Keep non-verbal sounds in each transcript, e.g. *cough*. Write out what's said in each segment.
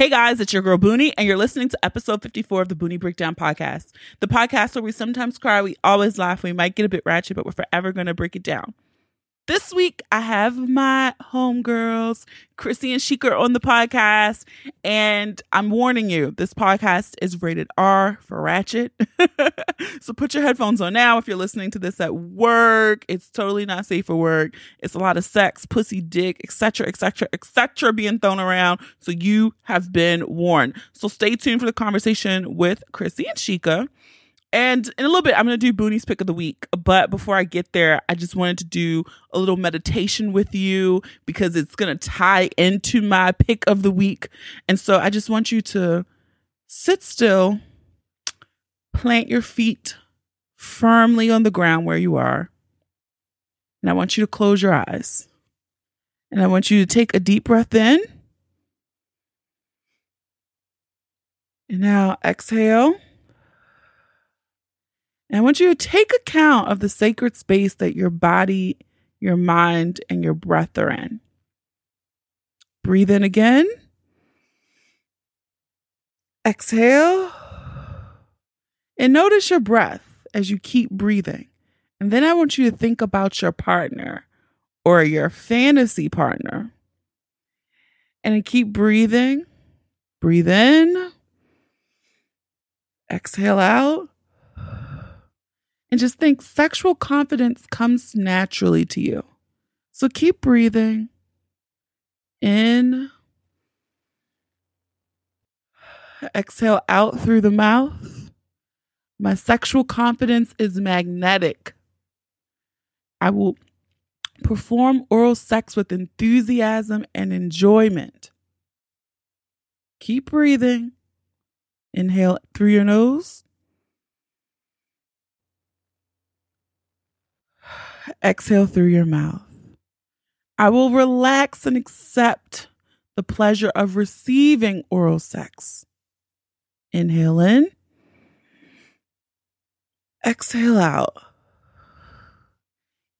Hey guys, it's your girl Boonie, and you're listening to episode 54 of the Boonie Breakdown Podcast. The podcast where we sometimes cry, we always laugh, we might get a bit ratchet, but we're forever going to break it down. This week, I have my homegirls, Chrissy and Shika, on the podcast. And I'm warning you, this podcast is rated R for ratchet. *laughs* so put your headphones on now if you're listening to this at work. It's totally not safe for work. It's a lot of sex, pussy, dick, etc., etc., etc. being thrown around. So you have been warned. So stay tuned for the conversation with Chrissy and Shika. And in a little bit, I'm going to do Boonie's pick of the week. But before I get there, I just wanted to do a little meditation with you because it's going to tie into my pick of the week. And so I just want you to sit still, plant your feet firmly on the ground where you are. And I want you to close your eyes. And I want you to take a deep breath in. And now exhale. And I want you to take account of the sacred space that your body, your mind, and your breath are in. Breathe in again. Exhale. And notice your breath as you keep breathing. And then I want you to think about your partner or your fantasy partner. And keep breathing. Breathe in. Exhale out and just think sexual confidence comes naturally to you. So keep breathing in, exhale out through the mouth. My sexual confidence is magnetic. I will perform oral sex with enthusiasm and enjoyment. Keep breathing. Inhale through your nose. Exhale through your mouth. I will relax and accept the pleasure of receiving oral sex. Inhale in. Exhale out.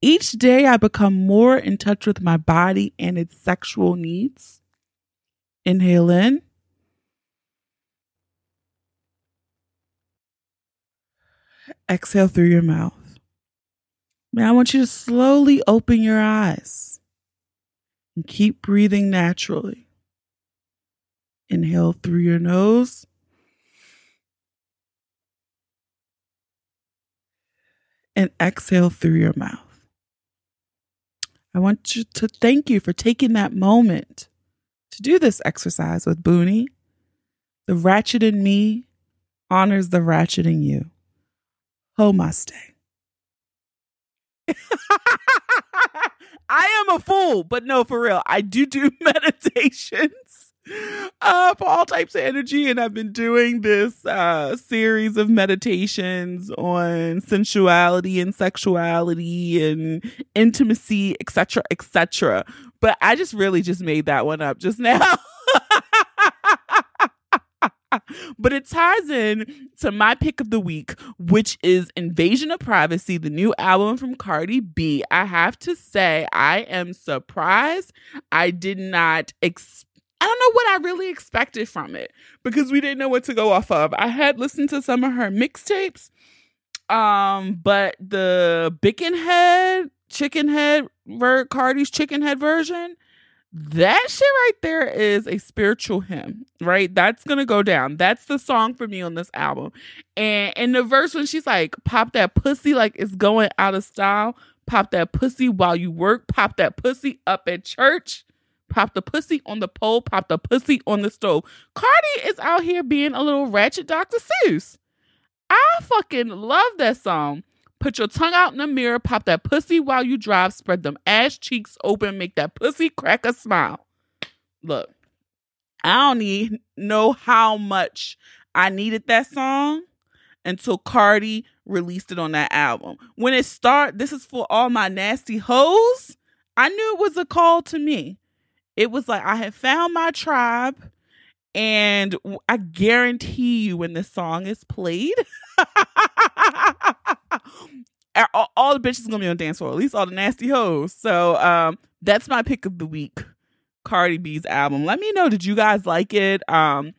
Each day, I become more in touch with my body and its sexual needs. Inhale in. Exhale through your mouth. Now I want you to slowly open your eyes and keep breathing naturally. Inhale through your nose. And exhale through your mouth. I want you to thank you for taking that moment to do this exercise with Boonie. The ratchet in me honors the ratchet in you. Homaste. I am a fool, but no, for real. I do do *laughs* meditations uh, for all types of energy, and I've been doing this uh, series of meditations on sensuality and sexuality and intimacy, etc., etc. But I just really just made that one up just now. *laughs* but it ties in to my pick of the week, which is Invasion of Privacy, the new album from Cardi B. I have to say, I am surprised. I did not expect. I don't know what I really expected from it because we didn't know what to go off of. I had listened to some of her mixtapes, um, but the Bickenhead, Chicken Head, ver- Cardi's Chicken Head version, that shit right there is a spiritual hymn, right? That's gonna go down. That's the song for me on this album. And in the verse when she's like, pop that pussy like it's going out of style, pop that pussy while you work, pop that pussy up at church, pop the pussy on the pole, pop the pussy on the stove. Cardi is out here being a little ratchet Dr. Seuss. I fucking love that song. Put your tongue out in the mirror, pop that pussy while you drive, spread them ass cheeks open, make that pussy crack a smile. Look, I don't need know how much I needed that song until Cardi released it on that album. When it start, this is for all my nasty hoes. I knew it was a call to me. It was like I had found my tribe, and I guarantee you, when this song is played. *laughs* all, all, the bitches gonna be on dance floor, at least all the nasty hoes. So um, that's my pick of the week. Cardi B's album. Let me know. Did you guys like it? Um,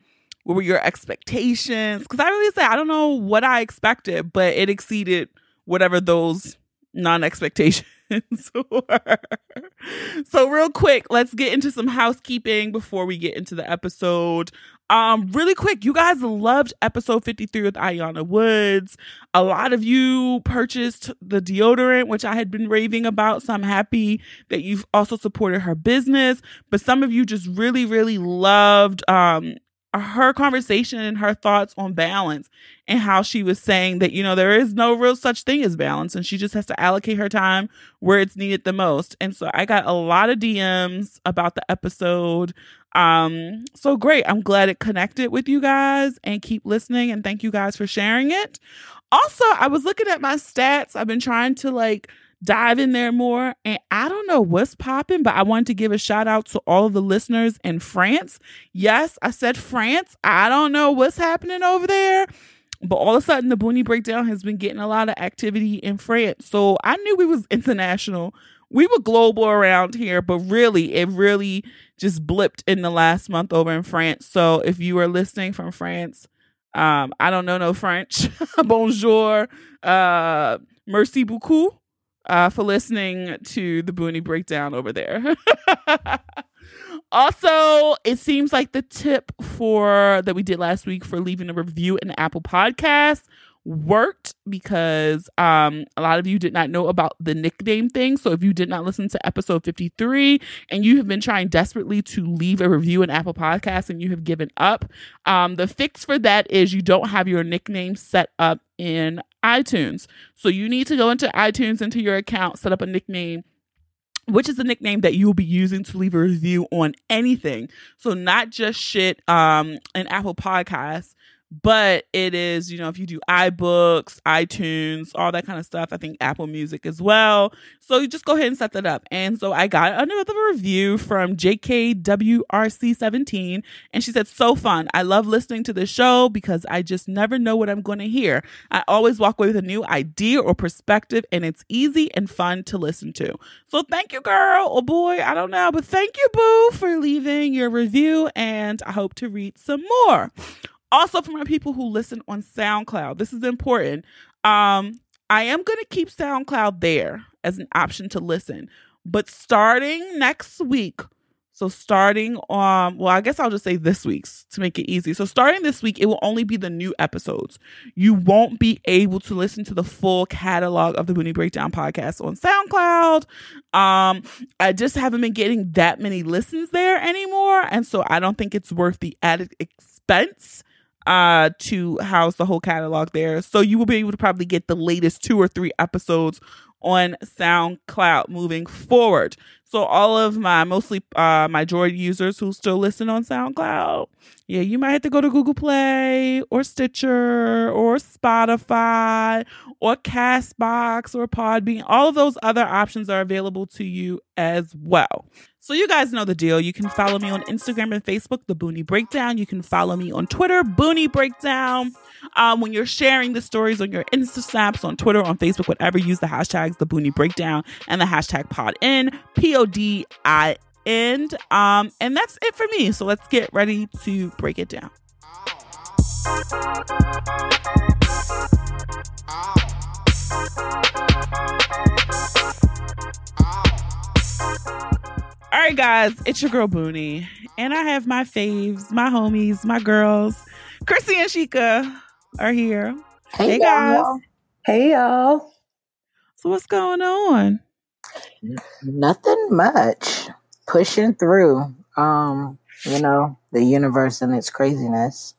what were your expectations? Because I really say I don't know what I expected, but it exceeded whatever those non expectations *laughs* were. so, real quick, let's get into some housekeeping before we get into the episode. Um, really quick, you guys loved episode 53 with Ayana Woods. A lot of you purchased the deodorant, which I had been raving about. So I'm happy that you've also supported her business. But some of you just really, really loved um her conversation and her thoughts on balance and how she was saying that you know there is no real such thing as balance and she just has to allocate her time where it's needed the most and so i got a lot of dms about the episode um so great i'm glad it connected with you guys and keep listening and thank you guys for sharing it also i was looking at my stats i've been trying to like dive in there more. And I don't know what's popping, but I wanted to give a shout out to all the listeners in France. Yes, I said France. I don't know what's happening over there. But all of a sudden, the Boonie Breakdown has been getting a lot of activity in France. So I knew we was *laughs* international. We were global around here, but really, it really just blipped in the last month over in France. So if you are listening from France, um, I don't know no French. *laughs* Bonjour. Uh, merci beaucoup uh, for listening to the Boonie Breakdown over there. *laughs* also, it seems like the tip for that we did last week for leaving a review in Apple Podcasts worked because um a lot of you did not know about the nickname thing so if you did not listen to episode 53 and you have been trying desperately to leave a review in apple Podcasts and you have given up um the fix for that is you don't have your nickname set up in iTunes. So you need to go into iTunes, into your account, set up a nickname which is the nickname that you will be using to leave a review on anything. So not just shit um an Apple Podcasts, but it is, you know, if you do iBooks, iTunes, all that kind of stuff, I think Apple Music as well. So you just go ahead and set that up. And so I got another review from JKWRC17, and she said, So fun. I love listening to the show because I just never know what I'm going to hear. I always walk away with a new idea or perspective, and it's easy and fun to listen to. So thank you, girl, or oh boy, I don't know, but thank you, Boo, for leaving your review, and I hope to read some more. Also, for my people who listen on SoundCloud, this is important. Um, I am going to keep SoundCloud there as an option to listen, but starting next week, so starting um well I guess I'll just say this week's to make it easy. So starting this week it will only be the new episodes. You won't be able to listen to the full catalog of the Boonie Breakdown podcast on SoundCloud. Um I just haven't been getting that many listens there anymore and so I don't think it's worth the added expense uh to house the whole catalog there. So you will be able to probably get the latest two or three episodes on SoundCloud moving forward. So all of my mostly uh my Droid users who still listen on SoundCloud, yeah, you might have to go to Google Play or Stitcher or Spotify or Castbox or Podbean. All of those other options are available to you as well. So you guys know the deal. You can follow me on Instagram and Facebook, The Boonie Breakdown. You can follow me on Twitter, Boonie Breakdown. Um, when you're sharing the stories on your Insta snaps, on Twitter, on Facebook, whatever, use the hashtags The Boonie Breakdown and the hashtag Pod In, P O D I N. Um, and that's it for me. So let's get ready to break it down. All right, guys, it's your girl Boonie, and I have my faves, my homies, my girls. Chrissy and Shika are here. Hey, hey guys. Y'all. Hey y'all. So what's going on? Nothing much. Pushing through. Um, you know, the universe and its craziness.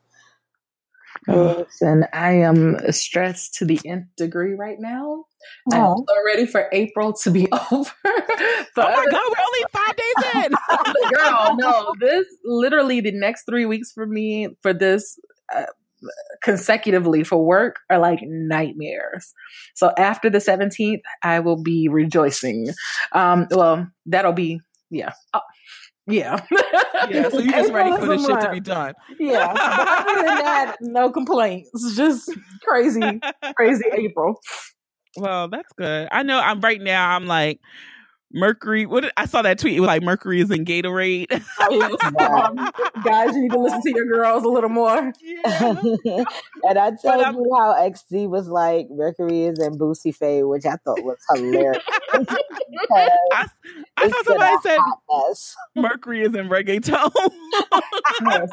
Yes, and I am stressed to the nth degree right now. I'm so ready for April to be *laughs* over. but oh my god, we're only *laughs* five days in. *laughs* Girl, no, this literally the next three weeks for me for this uh, consecutively for work are like nightmares. So after the 17th, I will be rejoicing. Um, well, that'll be yeah. Oh, yeah. yeah. So you're just ready for this shit to be done. Yeah. But other than that, no complaints. Just crazy, crazy April. Well, that's good. I know I'm right now, I'm like Mercury. What I saw that tweet. It was like Mercury is in Gatorade. *laughs* um, guys, you need to listen to your girls a little more. Yeah. *laughs* and I told you how XD was like Mercury is in Boosie Fade, which I thought was hilarious. *laughs* I, I saw somebody said Mercury is in reggaeton. yes.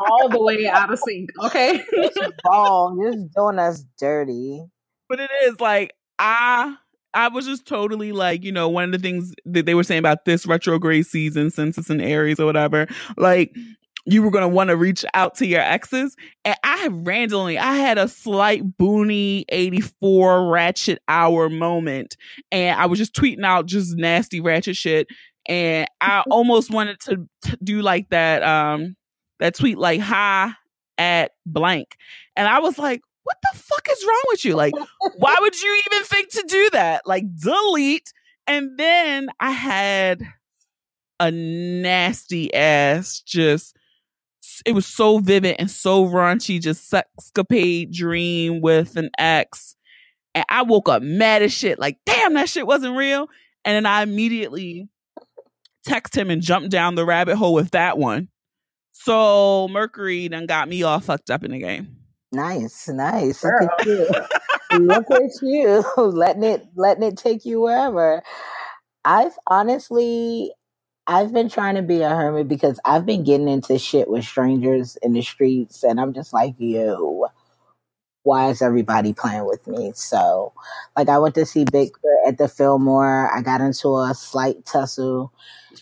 All the way out of sync. Okay, it's wrong. Just doing us dirty. But it is like I I was just totally like, you know, one of the things that they were saying about this retrograde season, since it's in Aries or whatever, like you were going to want to reach out to your exes. And I have randomly, I had a slight Boonie 84 ratchet hour moment. And I was just tweeting out just nasty ratchet shit. And I *laughs* almost wanted to, to do like that, um, that tweet like hi at blank. And I was like, what the fuck is wrong with you? Like, why would you even think to do that? Like, delete. And then I had a nasty ass just it was so vivid and so raunchy, just sexcapade dream with an ex. And I woke up mad as shit, like, damn, that shit wasn't real. And then I immediately text him and jumped down the rabbit hole with that one. So Mercury then got me all fucked up in the game. Nice, nice. Look at you. *laughs* Look at you. *laughs* letting it letting it take you wherever. I've honestly I've been trying to be a hermit because I've been getting into shit with strangers in the streets and I'm just like, yo, why is everybody playing with me? So like I went to see Big at the Fillmore. I got into a slight tussle.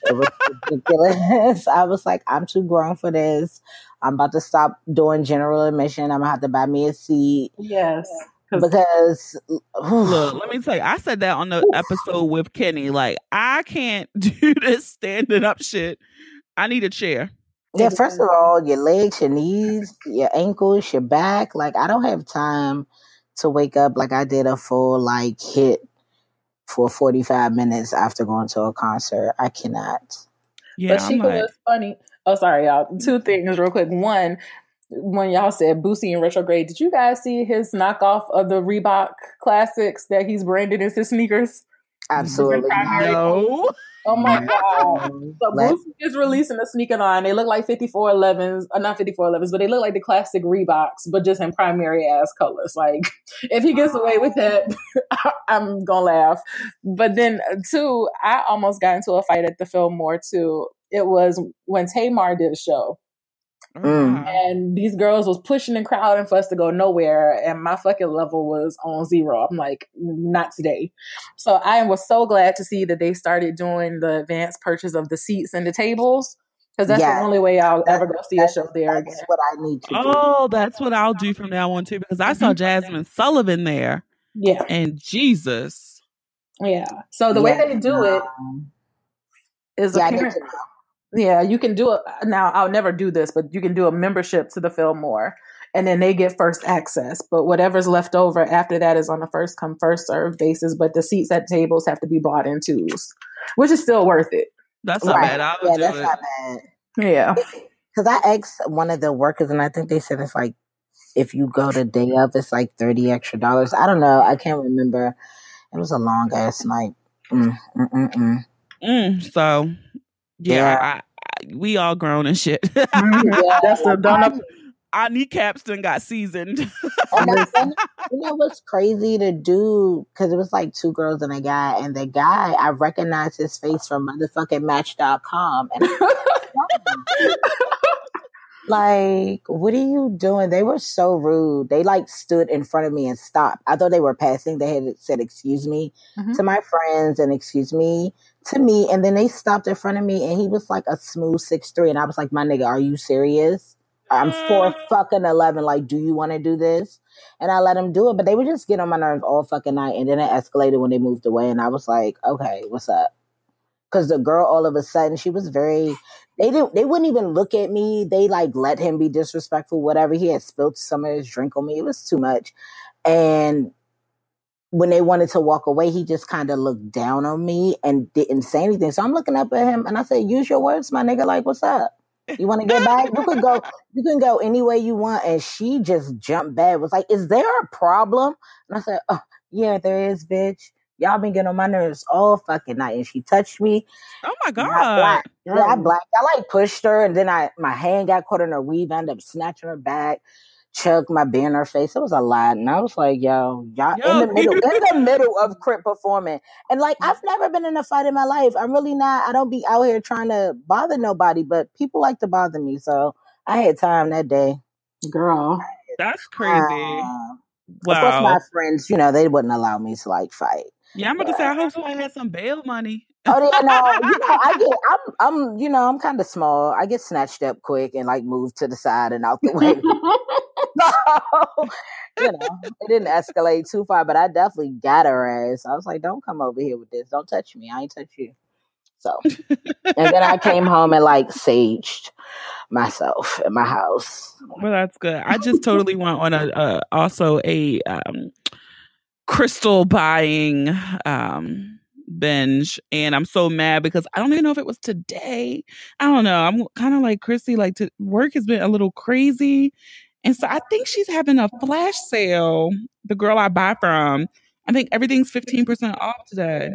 It was *laughs* ridiculous. I was like, I'm too grown for this. I'm about to stop doing general admission. I'm gonna have to buy me a seat. Yes. Because look, let me tell you, I said that on the episode with Kenny. Like, I can't *laughs* do this standing up shit. I need a chair. Yeah, first of all, your legs, your knees, your ankles, your back. Like, I don't have time to wake up like I did a full like hit for 45 minutes after going to a concert. I cannot. Yeah, but she like, was funny. Oh, sorry, y'all. Two things real quick. One, when y'all said Boosie in retrograde, did you guys see his knockoff of the Reebok classics that he's branded as his sneakers? Absolutely. No. Oh my god! So Boosie is releasing a sneaker line. They look like 5411s, uh, not 5411s, but they look like the classic Reeboks, but just in primary ass colors. Like, *laughs* if he gets away with it, *laughs* I'm gonna laugh. But then, uh, two, I almost got into a fight at the Fillmore too. It was when Tamar did a show. Mm. And these girls was pushing and crowding for us to go nowhere, and my fucking level was on zero. I'm like, not today. So I was so glad to see that they started doing the advanced purchase of the seats and the tables. Because that's the only way I'll ever go see a show there again. what I need to Oh, do. that's what I'll do from now on too. Because I saw mm-hmm. Sullivan there. Yeah. And Jesus. Yeah. So the yeah. way they do it is yeah, apparent- yeah, you can do it now. I'll never do this, but you can do a membership to the Fillmore, and then they get first access. But whatever's left over after that is on a first come first serve basis. But the seats at tables have to be bought in twos, which is still worth it. That's not right. bad. I yeah, that's it. not bad. Yeah, because I asked one of the workers, and I think they said it's like if you go the day of, it's like thirty extra dollars. I don't know. I can't remember. It was a long ass night. Mm, mm, mm, mm. mm so yeah, yeah. I, I, we all grown and shit. *laughs* Yeah, that's the don't our kneecaps done got seasoned. *laughs* *laughs* you know what's crazy to do? Because it was like two girls and a guy, and the guy I recognized his face from motherfucking Match.com, and like, what are you doing? They were so rude. They like stood in front of me and stopped. I thought they were passing. They had said excuse me mm-hmm. to my friends and excuse me to me, and then they stopped in front of me, and he was like a smooth six three, and I was like, "My nigga, are you serious? I'm four mm. fucking eleven. Like, do you want to do this?" And I let him do it, but they would just get on my nerves all fucking night, and then it escalated when they moved away, and I was like, "Okay, what's up?" Because the girl, all of a sudden, she was very. They didn't. They wouldn't even look at me. They like let him be disrespectful. Whatever he had spilled some of his drink on me. It was too much, and when they wanted to walk away, he just kind of looked down on me and didn't say anything. So I'm looking up at him and I said, use your words, my nigga. Like, what's up? You want to get back? You can go, you can go any way you want. And she just jumped back, was like, is there a problem? And I said, oh, yeah, there is, bitch. Y'all been getting on my nerves all fucking night. And she touched me. Oh my god! I yeah, I blacked. I like pushed her, and then I my hand got caught in her weave. I ended up snatching her back chugged my her face. It was a lot. And I was like, yo, y'all yo, in the middle, in the *laughs* middle of Crip performing. And like, I've never been in a fight in my life. I'm really not, I don't be out here trying to bother nobody, but people like to bother me. So I had time that day. Girl. That's crazy. Uh, wow. Of course, my friends, you know, they wouldn't allow me to like fight. Yeah, I'm about to say, I hope someone had some bail money. Oh yeah, no, you know, I get, I'm, I'm, you know, I'm kind of small. I get snatched up quick and like moved to the side and out the way. *laughs* *laughs* so, you know, it didn't escalate too far, but I definitely got her ass. I was like, "Don't come over here with this. Don't touch me. I ain't touch you." So, and then I came home and like saged myself in my house. Well, that's good. I just totally went on a uh, also a um, crystal buying um, binge, and I'm so mad because I don't even know if it was today. I don't know. I'm kind of like Chrissy. Like to, work has been a little crazy, and so I think she's having a flash sale. The girl I buy from, I think everything's 15% off today.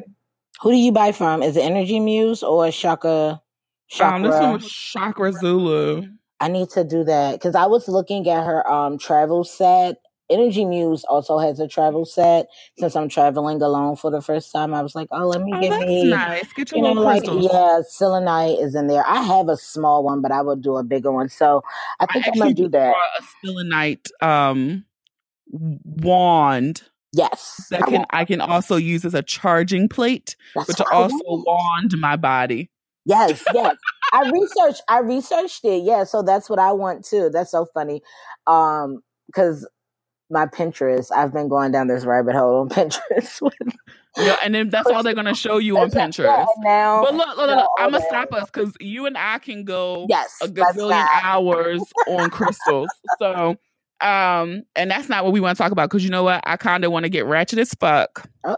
Who do you buy from? Is it Energy Muse or Shaka? Chakra? Um, this one was Chakra Zulu. I need to do that because I was looking at her um travel set. Energy Muse also has a travel set. Since I'm traveling alone for the first time, I was like, "Oh, let me oh, get me nice. Get your you know, like, yeah, selenite is in there. I have a small one, but I would do a bigger one. So I think I am gonna do that. A selenite um wand Yes. That can I can also use as a charging plate, That's which also wand my body. Yes, yes. I researched I researched it. Yeah, so that's what I want too. That's so funny. Um cuz my Pinterest, I've been going down this rabbit hole on *laughs* Pinterest. yeah, and then that's all they're gonna show you on Pinterest. Now, but look, look, look, I'm gonna stop us because you and I can go yes, a gazillion hours on crystals. So um, and that's not what we want to talk about because you know what? I kind of want to get ratchet as fuck. Oh.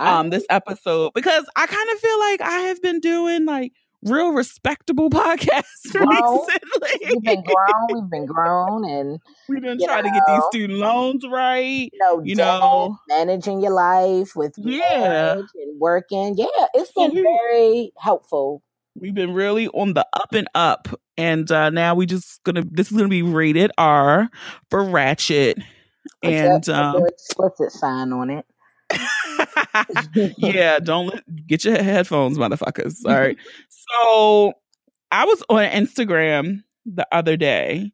Um, this episode because I kind of feel like I have been doing like real respectable *laughs* podcast recently. We've been grown. We've been grown, and *laughs* we've been trying know, to get these student loans right. You know, you know, managing your life with yeah, and working. Yeah, it's been very helpful We've been really on the up and up, and uh, now we just gonna. This is gonna be rated R for Ratchet, and um, explicit sign on it. Yeah, don't let, get your headphones, motherfuckers. All right. so I was on Instagram the other day,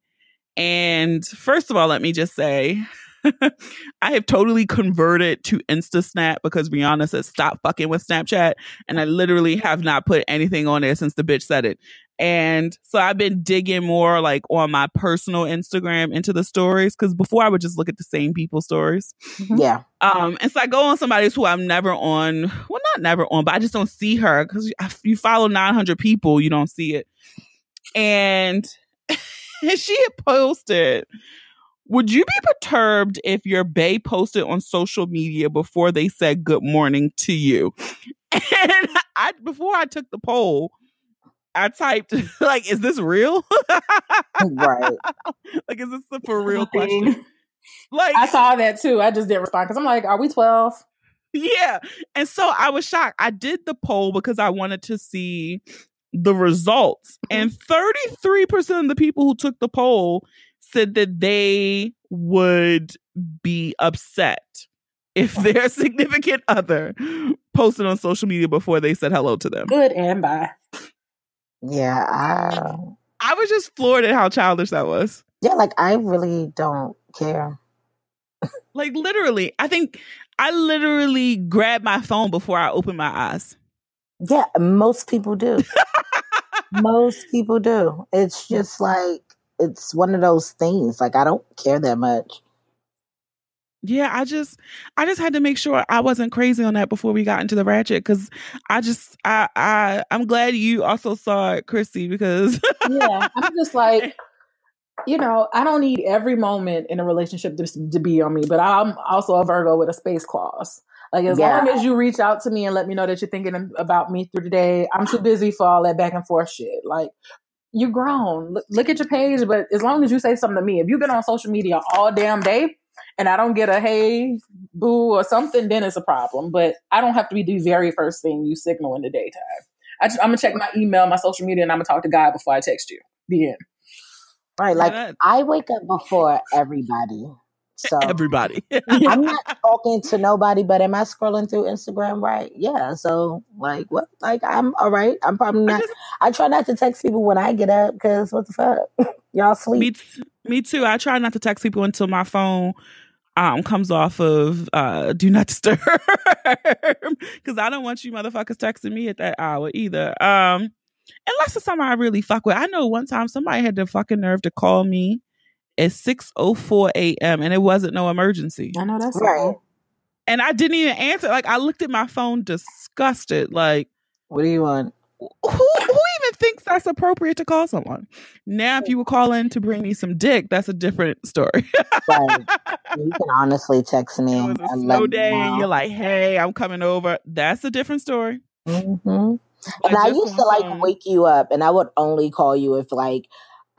and first of all, let me just say *laughs* I have totally converted to InstaSnap because Rihanna said stop fucking with Snapchat. And I literally have not put anything on there since the bitch said it. And so I've been digging more like on my personal Instagram into the stories because before I would just look at the same people's stories. Mm-hmm. Yeah. Um, and so I go on somebody's who I'm never on, well, not never on, but I just don't see her because if you follow 900 people, you don't see it. And *laughs* she had posted would you be perturbed if your bae posted on social media before they said good morning to you? *laughs* And I before I took the poll, I typed *laughs* like, "Is this real?" *laughs* right. *laughs* Like, is this a for real question? Like, I saw that too. I just didn't respond because I'm like, "Are we 12? Yeah. And so I was shocked. I did the poll because I wanted to see the results, mm-hmm. and 33% of the people who took the poll said that they would be upset if oh. their significant other posted on social media before they said hello to them. Good and bad. Yeah, I I was just floored at how childish that was. Yeah, like I really don't care. like literally, I think I literally grabbed my phone before I opened my eyes. Yeah, most people do. *laughs* most people do. It's just like it's one of those things. Like I don't care that much. Yeah, I just I just had to make sure I wasn't crazy on that before we got into the ratchet because I just I I I'm glad you also saw it, Chrissy, because Yeah, I'm just like *laughs* you know, I don't need every moment in a relationship to, to be on me, but I'm also a Virgo with a space clause. Like as yeah. long as you reach out to me and let me know that you're thinking about me through the day, I'm too busy for all that back and forth shit. Like you're grown. Look, look, at your page, but as long as you say something to me, if you've been on social media all damn day and I don't get a hey boo or something, then it's a problem. But I don't have to be the very first thing you signal in the daytime. I am gonna check my email, my social media, and I'm gonna talk to God before I text you. The end. Right, like I wake up before everybody. So *laughs* everybody. *laughs* I'm not *laughs* talking to nobody, but am I scrolling through Instagram? Right. Yeah. So like what? Like I'm all right. I'm probably not. I, just, I try not to text people when I get up because what the fuck? Y'all sleep. Me, t- me too. I try not to text people until my phone um comes off of uh do not *laughs* disturb because I don't want you motherfuckers texting me at that hour either. Um unless it's somebody I really fuck with. I know one time somebody had the fucking nerve to call me at 6.04 a.m. and it wasn't no emergency. I know that's right. And I didn't even answer. Like I looked at my phone disgusted. Like, what do you want? Who who even thinks that's appropriate to call someone? Now, if you were calling to bring me some dick, that's a different story. right. *laughs* You can honestly text me. It was a slow day, and you're like, "Hey, I'm coming over." That's a different story. Mm-hmm. And I used to like wake you up, and I would only call you if like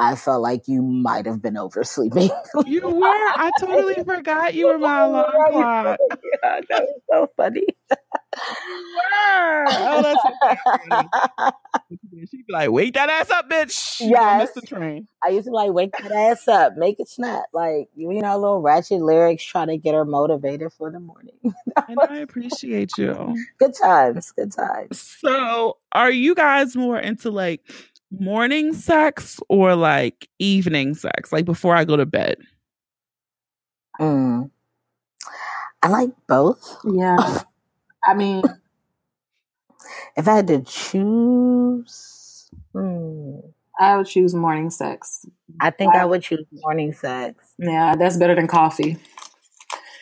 I felt like you might have been oversleeping. you *laughs* were. I totally forgot you were my alarm clock. *laughs* that was so funny. Oh, that's *laughs* She'd be like, "Wake that ass up, bitch!" Yeah, miss the train. I used to like wake that ass up, make it snap, like you know, little ratchet lyrics, trying to get her motivated for the morning. *laughs* and I appreciate you. *laughs* Good times, good times. So, are you guys more into like? morning sex or like evening sex, like before I go to bed? Mm. I like both. Yeah. I mean, if I had to choose, mm, I would choose morning sex. I think I would choose morning sex. Yeah, that's better than coffee.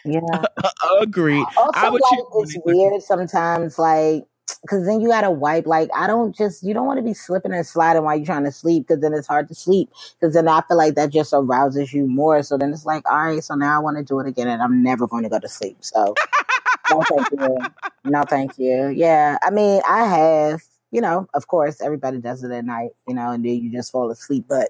Yeah, *laughs* agreed. Also, I would like, it's weird sometimes. Like because then you gotta wipe. Like I don't just you don't want to be slipping and sliding while you're trying to sleep because then it's hard to sleep. Because then I feel like that just arouses you more. So then it's like, all right, so now I want to do it again, and I'm never going to go to sleep. So no, thank you. No, thank you. Yeah, I mean, I have. You know, of course, everybody does it at night. You know, and then you just fall asleep, but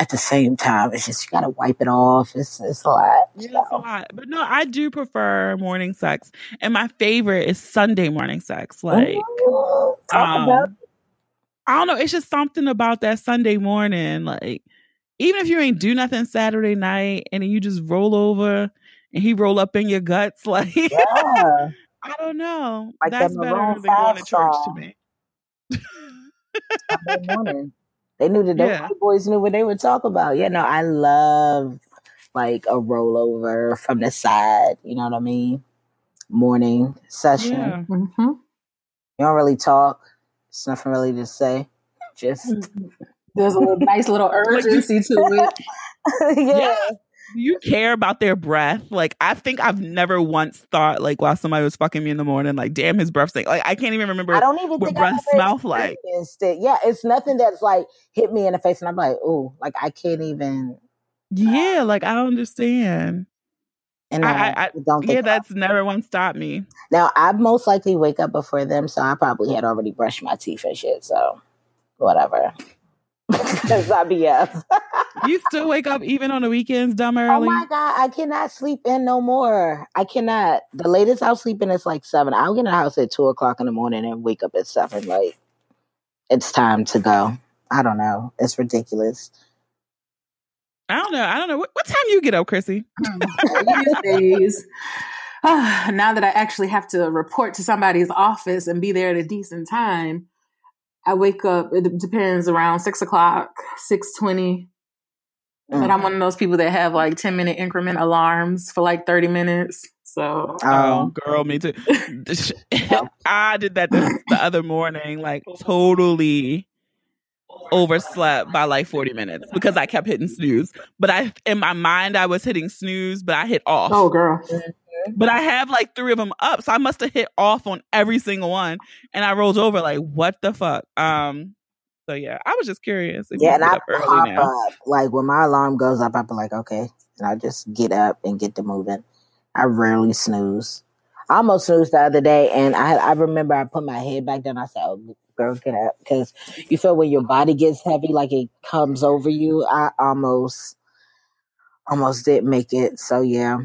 at the same time, it's just you gotta wipe it off. It's it's a lot. It's a lot. But no, I do prefer morning sex, and my favorite is Sunday morning sex. Like, Ooh, um, I don't know. It's just something about that Sunday morning. Like, even if you ain't do nothing Saturday night, and then you just roll over and he roll up in your guts, *laughs* like, yeah. I don't know. Like That's better than going to church to me. Morning. They knew that *laughs* yeah. those boys knew what they would talk about. Yeah, no, I love like a rollover from the side. You know what I mean? Morning session. Yeah. Mm-hmm. You don't really talk. It's nothing really to say. Just mm-hmm. there's a little, nice little *laughs* urgency to it. yeah. You care about their breath? Like, I think I've never once thought, like, while somebody was fucking me in the morning, like, damn, his breath stink. Like, I can't even remember. I don't even what breath smells like. It. Yeah, it's nothing that's like hit me in the face, and I'm like, oh, like I can't even. Uh, yeah, like I don't understand. And I, I, I don't. yeah, that's never once stopped me. Now I most likely wake up before them, so I probably had already brushed my teeth and shit. So whatever. Because I be up. *laughs* you still wake up even on the weekends, dumb oh early? Oh my god, I cannot sleep in no more. I cannot. The latest I'll sleep in is like seven. I'll get in the house at two o'clock in the morning and wake up at seven. Like it's time to go. I don't know. It's ridiculous. I don't know. I don't know. What, what time you get up, Chrissy? These days. *sighs* now that I actually have to report to somebody's office and be there at a decent time, I wake up. It depends around six o'clock, six twenty. Mm-hmm. But I'm one of those people that have like ten minute increment alarms for like thirty minutes. So, oh, um, girl, me too. *laughs* I did that this, the other morning, like totally overslept by like 40 minutes because I kept hitting snooze. But I, in my mind, I was hitting snooze, but I hit off. Oh, girl. But I have like three of them up, so I must have hit off on every single one, and I rolled over like, what the fuck? Um, so yeah, I was just curious. yeah, and I pop now. up like when my alarm goes up, I be like, okay, and I just get up and get to moving. I rarely snooze. I almost snoozed the other day, and I I remember I put my head back down. I said, "Oh, girl, get up," because you feel when your body gets heavy, like it comes over you. I almost almost did make it. So yeah.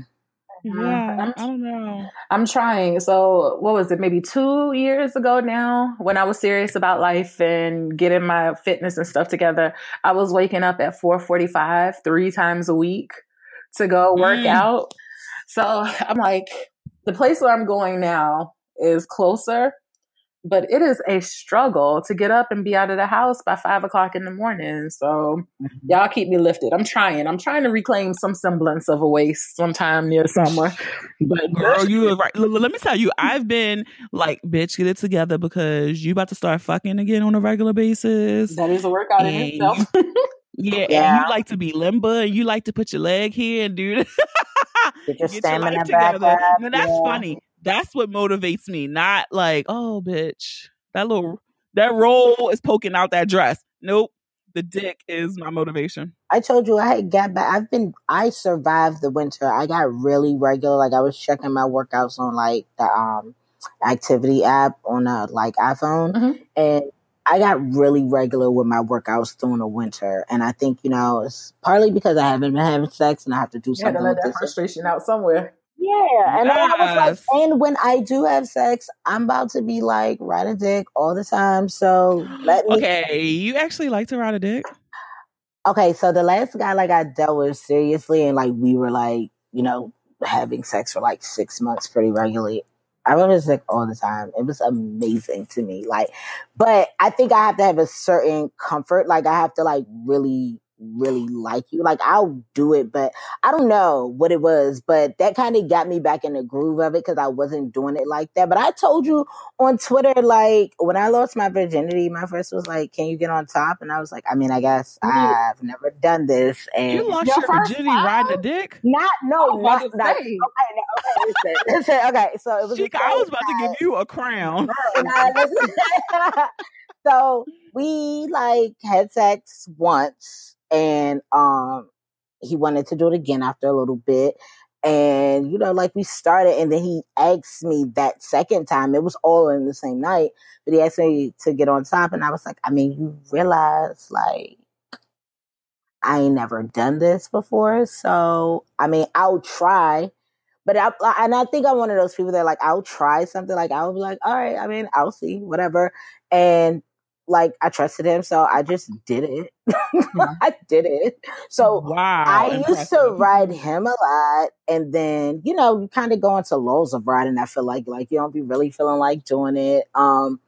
Yeah, I'm, I don't know. I'm trying. So, what was it? Maybe two years ago now, when I was serious about life and getting my fitness and stuff together, I was waking up at 4:45 three times a week to go work mm. out. So I'm like, the place where I'm going now is closer, but it is a struggle to get up and be out of the house by five o'clock in the morning. So mm-hmm. y'all keep me lifted. I'm trying. I'm trying to reclaim some semblance of a waist sometime near summer. *laughs* But girl, you are right. Let me tell you, I've been like, bitch, get it together because you about to start fucking again on a regular basis. That is a workout in itself. yeah, *laughs* yeah, and you like to be limber and you like to put your leg here and do *laughs* Get your Get stamina your back together. Up. No, that's yeah. funny. That's what motivates me. Not like, oh, bitch, that little that roll is poking out that dress. Nope. The dick is my motivation. I told you I had got back. I've been. I survived the winter. I got really regular. Like I was checking my workouts on like the um activity app on a like iPhone, mm-hmm. and I got really regular with my workouts during the winter, and I think you know it's partly because I haven't been having sex and I have to do you something. to let that frustration out somewhere. Yeah, and yes. I was like, and when I do have sex, I'm about to be like ride a dick all the time. So let me. Okay, you actually like to ride a dick. Okay, so the last guy like I dealt with seriously, and like we were like you know having sex for like six months pretty regularly. I was sick all the time. It was amazing to me. Like, but I think I have to have a certain comfort. Like, I have to like really really like you. Like I'll do it, but I don't know what it was, but that kind of got me back in the groove of it because I wasn't doing it like that. But I told you on Twitter, like when I lost my virginity, my first was like, "Can you get on top?" And I was like, "I mean, I guess. I've never done this." And you lost your, your virginity riding a dick? Not no, oh, not, not okay, no, okay, listen, *laughs* listen, okay. So it was. Shika, I was about to give you a crown. *laughs* so we like had sex once and um he wanted to do it again after a little bit and you know like we started and then he asked me that second time it was all in the same night but he asked me to get on top and i was like i mean you realize like i ain't never done this before so i mean i'll try but I, and I think I'm one of those people that like I'll try something like I'll be like, all right, I mean, I'll see, whatever. And like I trusted him, so I just did it. Yeah. *laughs* I did it. So wow, I impressive. used to ride him a lot, and then you know you kind of go into lulls of riding. I feel like like you don't be really feeling like doing it. Um,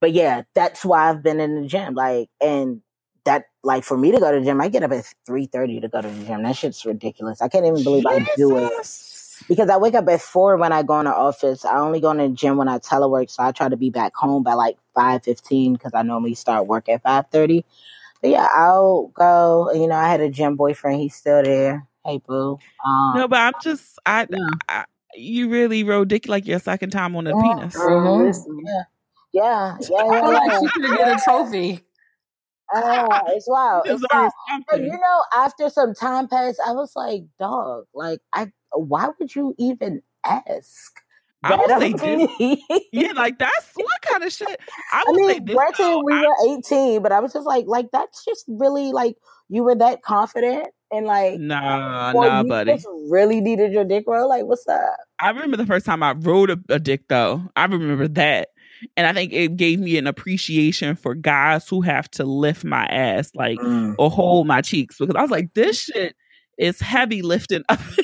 but yeah, that's why I've been in the gym. Like, and that like for me to go to the gym, I get up at three thirty to go to the gym. That shit's ridiculous. I can't even believe Jesus. I do it because I wake up at four when I go in the office. I only go in the gym when I telework, so I try to be back home by like five fifteen because I normally start work at five thirty. But yeah, I'll go. You know, I had a gym boyfriend. He's still there. Hey, boo. Um, no, but I'm just I, yeah. I, you really rode dick like your second time on a mm-hmm. penis. Mm-hmm. Yeah, yeah, yeah. yeah, yeah. she should get a trophy. Oh, it's wild. *laughs* It's wild. But you know, after some time passed, I was like, dog, like I why would you even ask? *laughs* *laughs* I would say this. yeah, like that's what kind of shit. I, I mean, granted, we I, were 18, but I was just like, like that's just really like you were that confident and like, nah, nah, buddy, really needed your dick roll. Like, what's up? I remember the first time I rode a, a dick though. I remember that, and I think it gave me an appreciation for guys who have to lift my ass, like mm. or hold my cheeks, because I was like, this shit is heavy lifting up *laughs*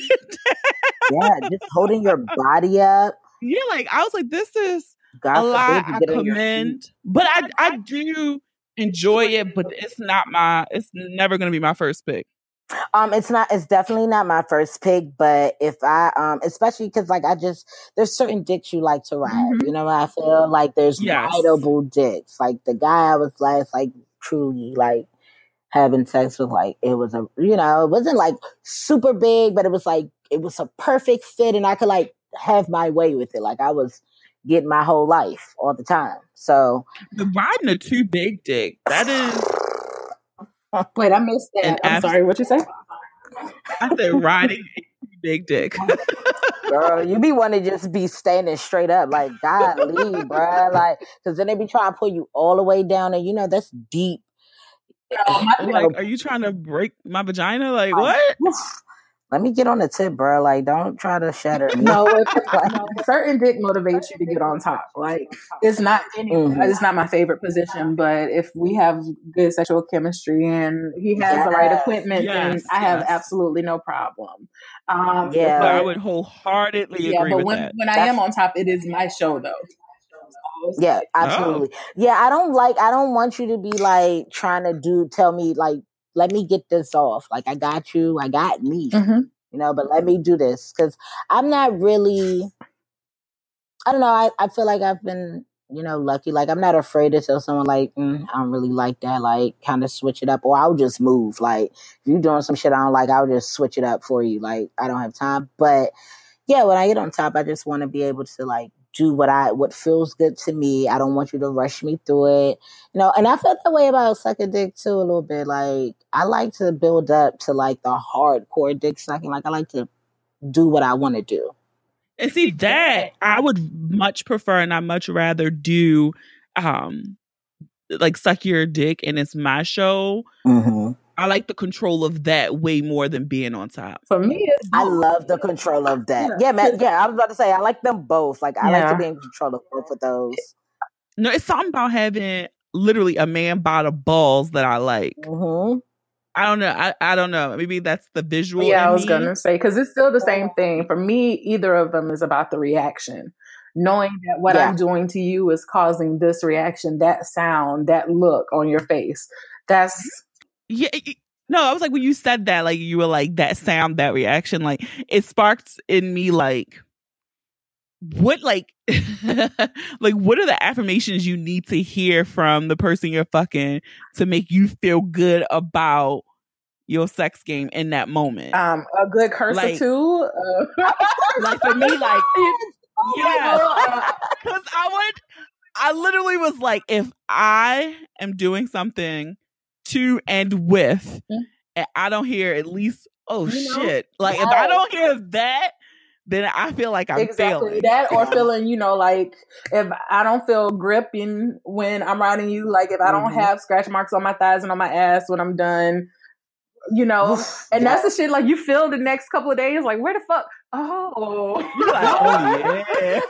yeah, just holding your body up. Yeah, like I was like, this is God a lot I commend, but I I do enjoy it, but it's not my. It's never going to be my first pick. Um, it's not. It's definitely not my first pick. But if I, um, especially because like I just there's certain dicks you like to ride. Mm-hmm. You know, I feel like there's yes. rideable dicks. Like the guy I was last, like truly like having sex with, like it was a, you know, it wasn't like super big, but it was like it was a perfect fit and I could like have my way with it. Like I was getting my whole life all the time. So the riding a too big dick, that is Wait, I missed that. I'm abs- sorry, what you say? I said riding a big dick. *laughs* Girl, you be wanting to just be standing straight up, like God leave, bro. Like, because then they be trying to pull you all the way down, and you know that's deep. like, are you trying to break my vagina? Like, what? Let me get on the tip, bro. Like, don't try to shatter me. no, *laughs* no, certain dick motivates you to get on top. Like, it's not any, mm-hmm. it's not my favorite position, but if we have good sexual chemistry and he has yes. the right equipment, yes. then I have absolutely no problem. Um, yeah, but, I would wholeheartedly yeah, agree but when, that. when I am on top, it is my show though. Yeah, absolutely. Oh. Yeah, I don't like. I don't want you to be like trying to do. Tell me like let me get this off. Like I got you, I got me. Mm-hmm. You know, but let me do this because I'm not really. I don't know. I, I feel like I've been, you know, lucky. Like I'm not afraid to tell someone like mm, I don't really like that. Like kind of switch it up, or I'll just move. Like if you're doing some shit I don't like, I'll just switch it up for you. Like I don't have time, but yeah, when I get on top, I just want to be able to like do what I what feels good to me. I don't want you to rush me through it. You know, and I felt that way about sucking dick too a little bit. Like I like to build up to like the hardcore dick sucking. Like I like to do what I want to do. And see that I would much prefer and I much rather do um like suck your dick and it's my show. Mm-hmm. I like the control of that way more than being on top. For me, I love the control of that. Yeah, yeah man. Yeah, I was about to say I like them both. Like I yeah. like to be in control of both of those. No, it's something about having literally a man by the balls that I like. Mm-hmm. I don't know. I, I don't know. Maybe that's the visual. Yeah, I was me. gonna say because it's still the same thing for me. Either of them is about the reaction knowing that what yeah. I'm doing to you is causing this reaction, that sound, that look on your face. That's yeah. No, I was like when you said that, like you were like that sound, that reaction, like it sparked in me like what like *laughs* like what are the affirmations you need to hear from the person you're fucking to make you feel good about your sex game in that moment? Um, a good curse like, or two. Uh- *laughs* like for me, like *laughs* yeah, because I would. I literally was like, if I am doing something to and with, and I don't hear at least, oh you know? shit, like if I don't hear that, then I feel like I'm exactly failing. that, or *laughs* feeling, you know, like if I don't feel gripping when I'm riding you, like if I don't mm-hmm. have scratch marks on my thighs and on my ass when I'm done, you know, and yeah. that's the shit. Like you feel the next couple of days, like where the fuck? Oh, like, *laughs* oh yeah.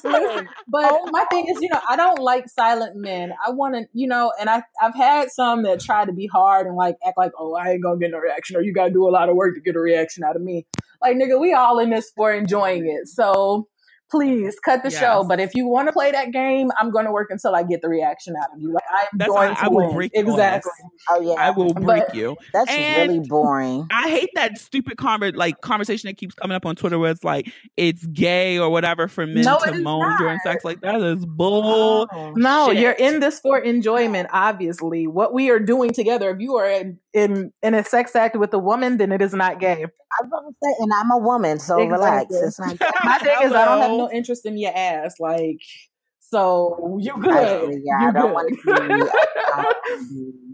*laughs* *laughs* listen, but oh. my thing is, you know, I don't like silent men. I want to, you know, and I I've had some that try to be hard and like act like, oh, I ain't gonna get no reaction, or you gotta do a lot of work to get a reaction out of me. Like, nigga, we all in this for enjoying it. So please cut the yes. show. But if you want to play that game, I'm going to work until I get the reaction out of you. Like I'm that's going to I will win. break exactly. Oh yeah, I will break but you. That's and really boring. I hate that stupid conver- like conversation that keeps coming up on Twitter where it's like it's gay or whatever for men no, to moan not. during sex. Like that is bull. Oh, no, you're in this for enjoyment. Obviously, what we are doing together. If you are in in, in a sex act with a woman, then it is not gay. I was going to say, and I'm a woman, so exactly. relax. It's not. *laughs* My thing is, I don't have no interest in your ass. Like, so you good. Actually, yeah, you I don't want to be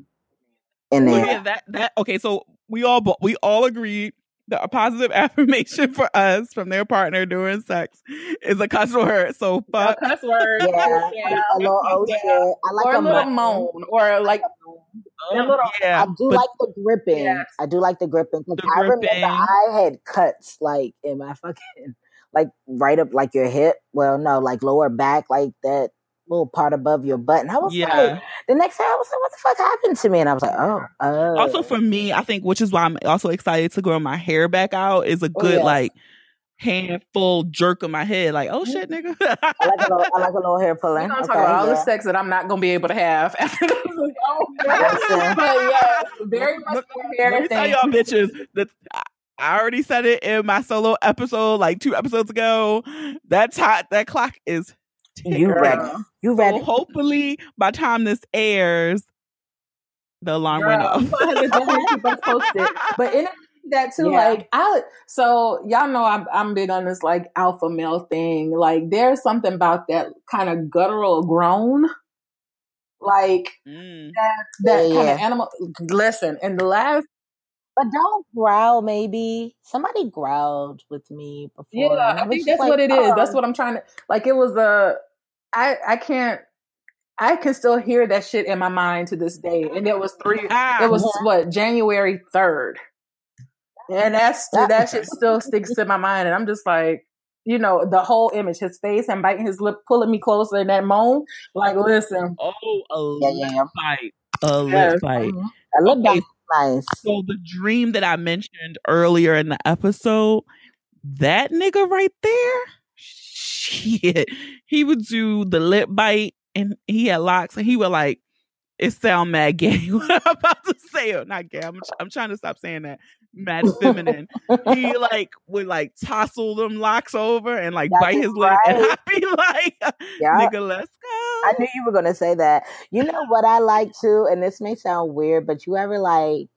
*laughs* in there. Yeah, that that okay. So we all we all agreed that a positive *laughs* affirmation for us from their partner during sex is a cuss word. So fuck. A cuss word. Yeah. yeah. A little oh shit. I like or a, a little moan. moan or like oh, little, yeah, I do but, like the gripping. Yes. I do like the gripping because I remember I had cuts like in my *laughs* fucking like right up like your hip. Well, no, like lower back, like that little part above your butt. And I was yeah. like, the next day I was like, what the fuck happened to me? And I was like, oh. oh. Also for me, I think, which is why I'm also excited to grow my hair back out, is a oh, good oh, yes. like handful jerk of my head, like, oh shit, nigga. I, like a little, I like a little hair pulling. I'm gonna okay, talk about all the sex that I'm not gonna be able to have *laughs* after this. *laughs* oh, *laughs* but yeah, very much hair. Let me tell y'all bitches that I already said it in my solo episode like two episodes ago. That's hot. That clock is *laughs* you ready? You ready? So hopefully, by time this airs, the alarm Girl, went off. but in *laughs* that too, yeah. like I so y'all know I'm I'm big on this like alpha male thing. Like there's something about that kind of guttural groan. Like mm. that that yeah, kind of animal listen, and the last but don't growl, maybe. Somebody growled with me before. Yeah, I think that's like, what it is. That's oh. what I'm trying to like it was a I I can't I can still hear that shit in my mind to this day. And it was three ah, it was what, January third. And that's that shit *laughs* still sticks to my mind. And I'm just like, you know, the whole image, his face and biting his lip, pulling me closer in that moan. Like, listen. Oh, a yeah, lip yeah. bite. A yes. lip bite. Mm-hmm. A lip okay. nice. So the dream that I mentioned earlier in the episode, that nigga right there, shit. He would do the lip bite and he had locks and he would like it sound mad gay *laughs* what I'm about to say. Or not gay. I'm, I'm trying to stop saying that. Mad feminine. he *laughs* like would like tossle them locks over and like That's bite his right. lip, and I'd be like, yeah. "Nigga, let's go." I knew you were gonna say that. You know what I like too, and this may sound weird, but you ever like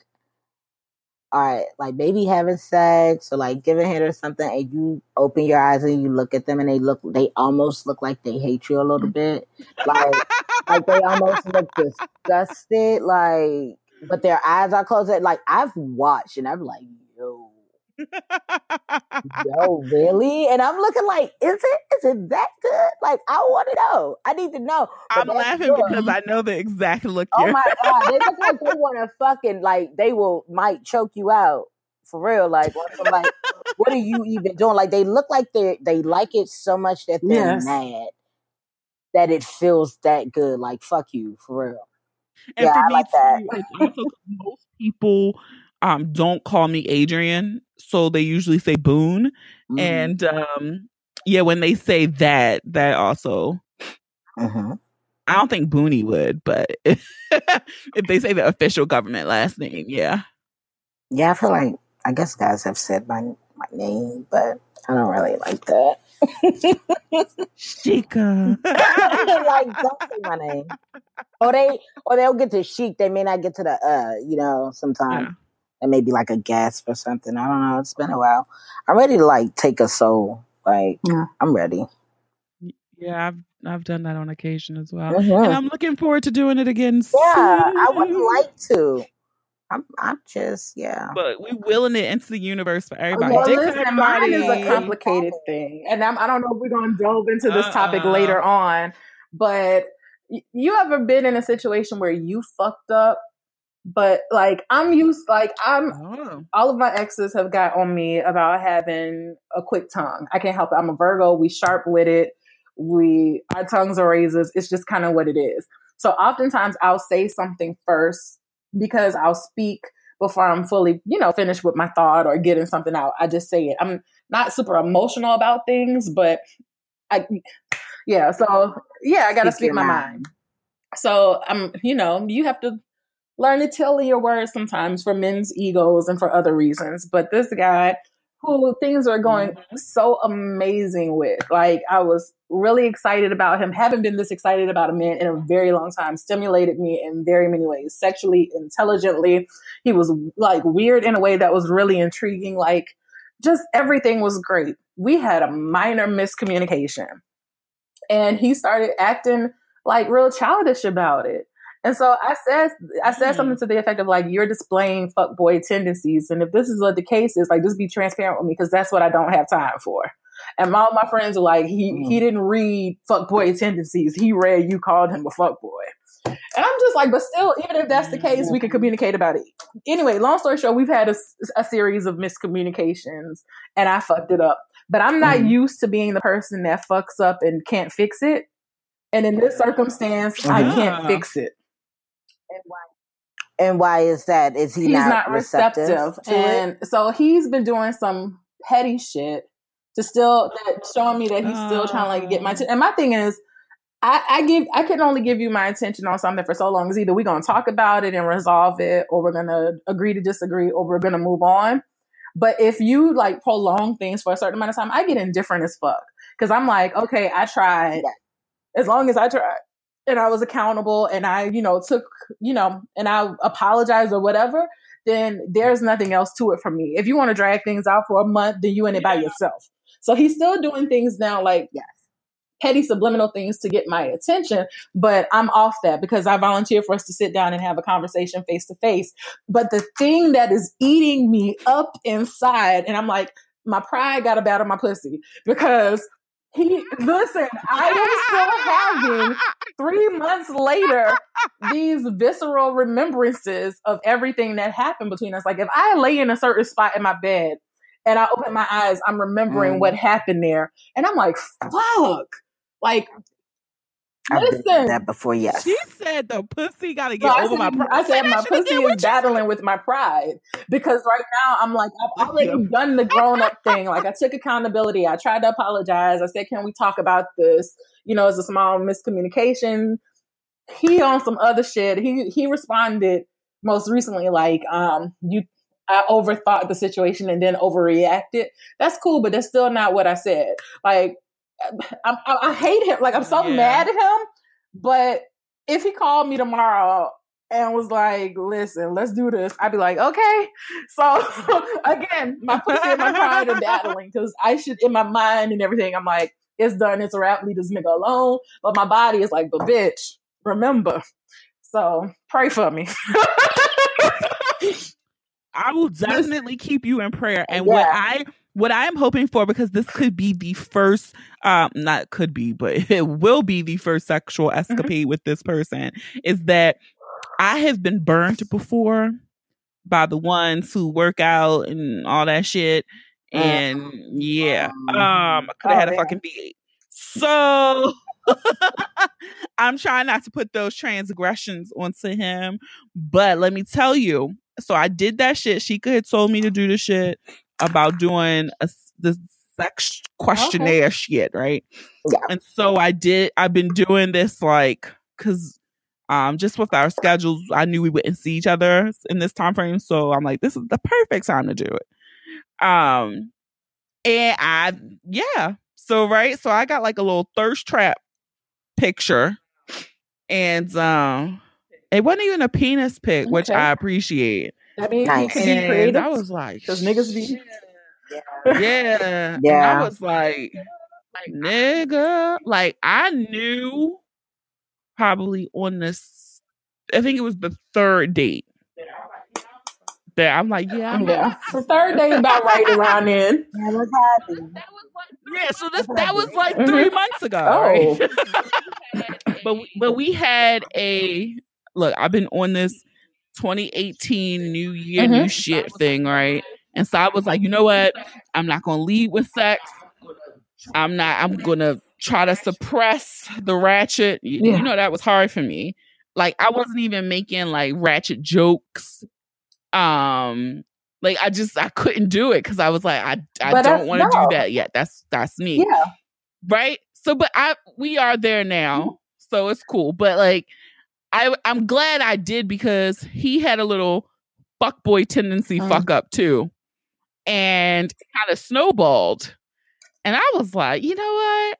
all right, like maybe having sex or like giving head or something, and you open your eyes and you look at them and they look, they almost look like they hate you a little mm. bit, like like they almost look disgusted, like but their eyes are closed. Like I've watched and I'm like, yo, Yo, *laughs* really? And I'm looking like, is it is it that good? Like, I want to know. I need to know. But I'm laughing good. because I know the exact look. Oh my *laughs* god, they look like they want to fucking like they will might choke you out for real. Like, like, what are you even doing? Like, they look like they they like it so much that they're yes. mad that it feels that good. Like, fuck you for real. And yeah, for me like too, it's also most people um, don't call me Adrian, so they usually say Boone. Mm-hmm. And um, yeah, when they say that, that also. Mm-hmm. I don't think Boonie would, but if, *laughs* if they say the official government last name, yeah. Yeah, I feel like I guess guys have said my my name, but I don't really like that. Shika. *laughs* like, don't say my name. Or they or they'll get to chic. They may not get to the uh, you know, sometimes. Yeah and maybe like a gasp or something. I don't know. It's been a while. I'm ready to like take a soul. Like yeah. I'm ready. Yeah, I've I've done that on occasion as well, mm-hmm. and I'm looking forward to doing it again. Yeah. I would like to. I'm, I'm just, yeah. But we willing it into the universe for everybody. Well, listen, mine is a complicated thing, and I'm, I do not know if we're going to delve into this uh-uh. topic later on. But you ever been in a situation where you fucked up but like I'm used like I'm oh. all of my exes have got on me about having a quick tongue. I can't help it. I'm a Virgo. We sharp with it. We our tongues are razors. It's just kind of what it is. So oftentimes I'll say something first because I'll speak before I'm fully, you know, finished with my thought or getting something out. I just say it. I'm not super emotional about things, but I yeah, so yeah, I gotta speak, speak my mind. mind. So I'm, you know, you have to learn to tell your words sometimes for men's egos and for other reasons. But this guy who things are going mm-hmm. so amazing with, like I was really excited about him. Haven't been this excited about a man in a very long time. Stimulated me in very many ways, sexually, intelligently. He was like weird in a way that was really intriguing. Like just everything was great. We had a minor miscommunication and he started acting like real childish about it. And so I said, I said mm. something to the effect of like, you're displaying fuck boy tendencies. And if this is what the case is, like, just be transparent with me because that's what I don't have time for. And all my friends were like, he, mm. he didn't read fuck boy tendencies. He read, you called him a fuck boy. And I'm just like, but still, even if that's the case, we can communicate about it. Anyway, long story short, we've had a, a series of miscommunications and I fucked it up. But I'm not mm. used to being the person that fucks up and can't fix it. And in this circumstance, I can't fix it. And why? And why is that? Is he he's not, not receptive? receptive and it? so he's been doing some petty shit to still that showing me that he's still trying to like get my oh. attention. And my thing is, I, I, give I can only give you my attention on something for so long. Is either we're gonna talk about it and resolve it, or we're gonna agree to disagree, or we're gonna move on. But if you like prolong things for a certain amount of time, I get indifferent as fuck because I'm like, okay, I tried. Yeah. As long as I tried, and I was accountable and I, you know, took, you know, and I apologized or whatever, then there's nothing else to it for me. If you want to drag things out for a month, then you in it by yourself. So he's still doing things now like yes, petty subliminal things to get my attention, but I'm off that because I volunteer for us to sit down and have a conversation face to face. But the thing that is eating me up inside, and I'm like, my pride got a battle my pussy because he listen, I am still having three months later these visceral remembrances of everything that happened between us. Like if I lay in a certain spot in my bed and I open my eyes, I'm remembering mm. what happened there. And I'm like, fuck. Like Listen, that before, yes. She said the pussy got to get no, over said, my pride. I said my pussy is battling with my pride because right now I'm like I've already done the grown up thing. Like I took accountability. I tried to apologize. I said, "Can we talk about this?" You know, it's a small miscommunication. He on some other shit. He he responded most recently like, um, "You I overthought the situation and then overreacted. That's cool, but that's still not what I said. Like *laughs* I, I, I hate him. Like I'm so yeah. mad at him. But if he called me tomorrow and was like, "Listen, let's do this," I'd be like, "Okay." So *laughs* again, my pussy and my pride are battling *laughs* because I should, in my mind and everything, I'm like, "It's done. It's a wrap. Leave this nigga alone." But my body is like, "But bitch, remember." So pray for me. I will definitely keep you in prayer. And yeah. what I what I am hoping for, because this could be the first, um, not could be, but *laughs* it will be the first sexual mm-hmm. escapade mm-hmm. with this person, is that I have been burned before by the ones who work out and all that shit. And yeah, um, I could have oh, had a fucking V8. So *laughs* I'm trying not to put those transgressions onto him. But let me tell you, so I did that shit. She had told me to do the shit about doing a, the sex questionnaire okay. shit, right? Yeah. And so I did. I've been doing this like because um just with our schedules, I knew we wouldn't see each other in this time frame. So I'm like, this is the perfect time to do it. Um, and I yeah. So right, so I got like a little thirst trap picture, and um, it wasn't even a penis pic, okay. which I appreciate. I mean, nice. you can be creative. I was like, because niggas be. Yeah. Yeah. I was like, like, nigga. Like, I knew probably on this, I think it was the third date. That I'm like, yeah, I'm yeah. The third day about right around then. *laughs* Yeah, what's happening? Yeah, so this that was like 3 mm-hmm. months ago. Oh. Right? *laughs* but but we had a look. I've been on this 2018 New Year, mm-hmm. new shit thing, right? And so I was like, you know what? I'm not gonna lead with sex. I'm not. I'm gonna try to suppress the ratchet. Yeah. You know that was hard for me. Like I wasn't even making like ratchet jokes. Um, like I just I couldn't do it because I was like I I don't want to no. do that yet. That's that's me. Yeah. Right. So, but I we are there now, mm-hmm. so it's cool. But like I I'm glad I did because he had a little fuckboy tendency mm. fuck up too. And kind of snowballed. And I was like, you know what?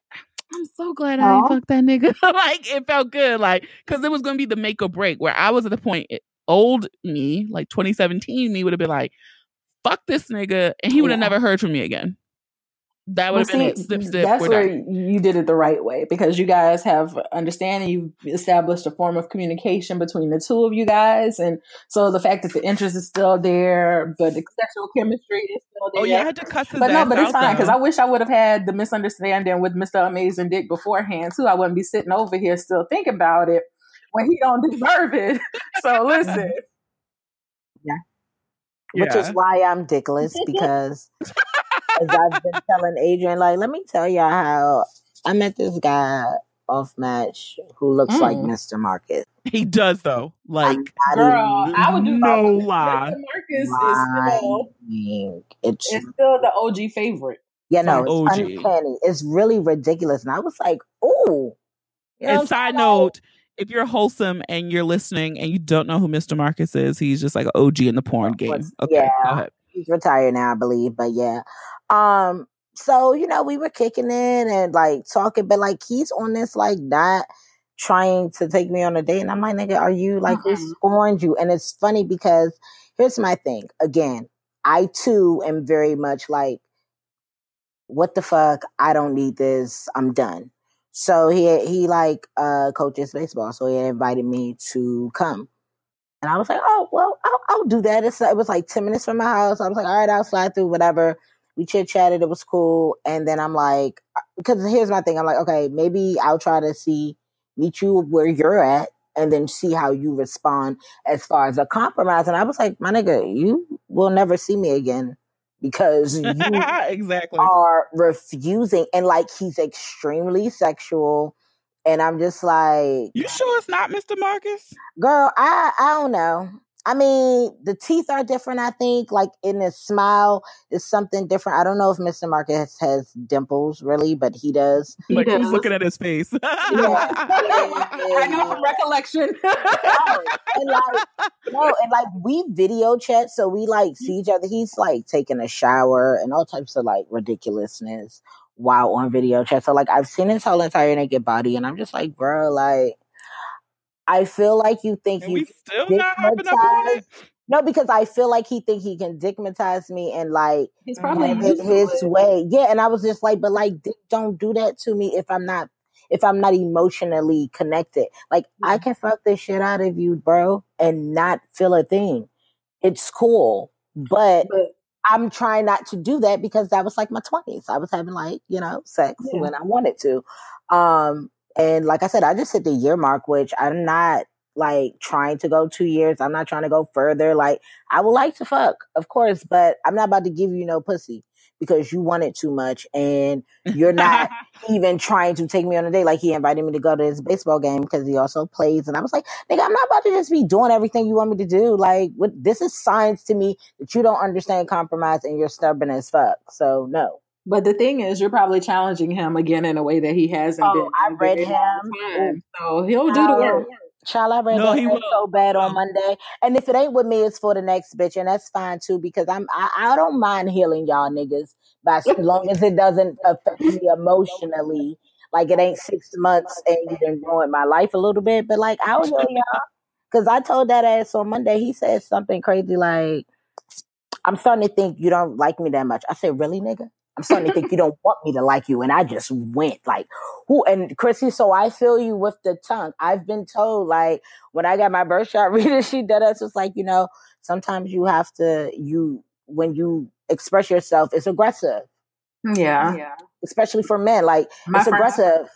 I'm so glad I fucked that nigga. *laughs* like it felt good. Like, cause it was gonna be the make or break where I was at the point it, old me, like 2017 me would have been like, fuck this nigga, and he would have yeah. never heard from me again that would well, have been see, it. that's where done. you did it the right way because you guys have understanding. You've established a form of communication between the two of you guys, and so the fact that the interest is still there, but the sexual chemistry is still there. Oh yeah, I had to cuss his But no, but it's fine because I wish I would have had the misunderstanding with Mister Amazing Dick beforehand too. I wouldn't be sitting over here still thinking about it when he don't deserve it. *laughs* so listen. Yeah. yeah. Which is why I'm dickless because as I've been telling Adrian, like, let me tell y'all how I met this guy off match who looks mm. like Mr. Marcus. He does though. Like I, girl, I would do no lie. Mr. Marcus is still it's, it's still the OG favorite. Yeah, no, it's OG. uncanny. It's really ridiculous. And I was like, ooh. You know and side note, if you're wholesome and you're listening and you don't know who Mr. Marcus is, he's just like an OG in the porn game. Okay, yeah. He's retired now, I believe, but yeah. Um, so you know, we were kicking it and like talking, but like he's on this like not trying to take me on a date, and I'm like, nigga, are you like mm-hmm. who scorned you? And it's funny because here's my thing. Again, I too am very much like, what the fuck? I don't need this. I'm done. So he he like uh coaches baseball, so he invited me to come. And I was like, oh well, I'll, I'll do that. It's, it was like ten minutes from my house. I was like, all right, I'll slide through whatever we chit chatted. It was cool. And then I'm like, uh, because here's my thing. I'm like, okay, maybe I'll try to see meet you where you're at and then see how you respond as far as a compromise. And I was like, my nigga, you will never see me again because *laughs* you exactly are refusing. And like he's extremely sexual. And I'm just like, you sure it's not Mr. Marcus? Girl, I I don't know. I mean, the teeth are different, I think. Like in his smile is something different. I don't know if Mr. Marcus has dimples really, but he does. Like he who's looking at his face? *laughs* yeah. *laughs* I know from recollection. *laughs* and like no, and like we video chat, so we like see each other. He's like taking a shower and all types of like ridiculousness while on video chat. So like I've seen his whole entire naked body, and I'm just like, bro, like I feel like you think you still not up on it. No, because I feel like he think he can stigmatize me and like he's probably his, his way. Yeah, and I was just like, but like, don't do that to me if I'm not if I'm not emotionally connected. Like I can fuck the shit out of you, bro, and not feel a thing. It's cool, but, but I'm trying not to do that because that was like my 20s. I was having like you know sex yeah. when I wanted to. Um, and like I said, I just hit the year mark, which I'm not like trying to go two years. I'm not trying to go further. Like I would like to fuck, of course, but I'm not about to give you no pussy because you want it too much and you're not *laughs* even trying to take me on a date. Like he invited me to go to his baseball game because he also plays. And I was like, nigga, I'm not about to just be doing everything you want me to do. Like what this is science to me that you don't understand compromise and you're stubborn as fuck. So no. But the thing is, you're probably challenging him again in a way that he hasn't oh, been. I read him, so he'll do the work. Child, I read no, that so bad on um, Monday, and if it ain't with me, it's for the next bitch, and that's fine too because I'm I, I don't mind healing y'all niggas, but as *laughs* long as it doesn't affect me emotionally, like it ain't six months and you didn't ruin my life a little bit, but like I'll heal *laughs* y'all because I told that ass on Monday. He said something crazy like, "I'm starting to think you don't like me that much." I said, "Really, nigga?" I'm starting to think you don't want me to like you. And I just went like, who? And Chrissy, so I feel you with the tongue. I've been told like when I got my birth chart *laughs* reader, she did us. It's like, you know, sometimes you have to, you, when you express yourself, it's aggressive. Yeah. Yeah. Especially for men. Like my it's friend, aggressive.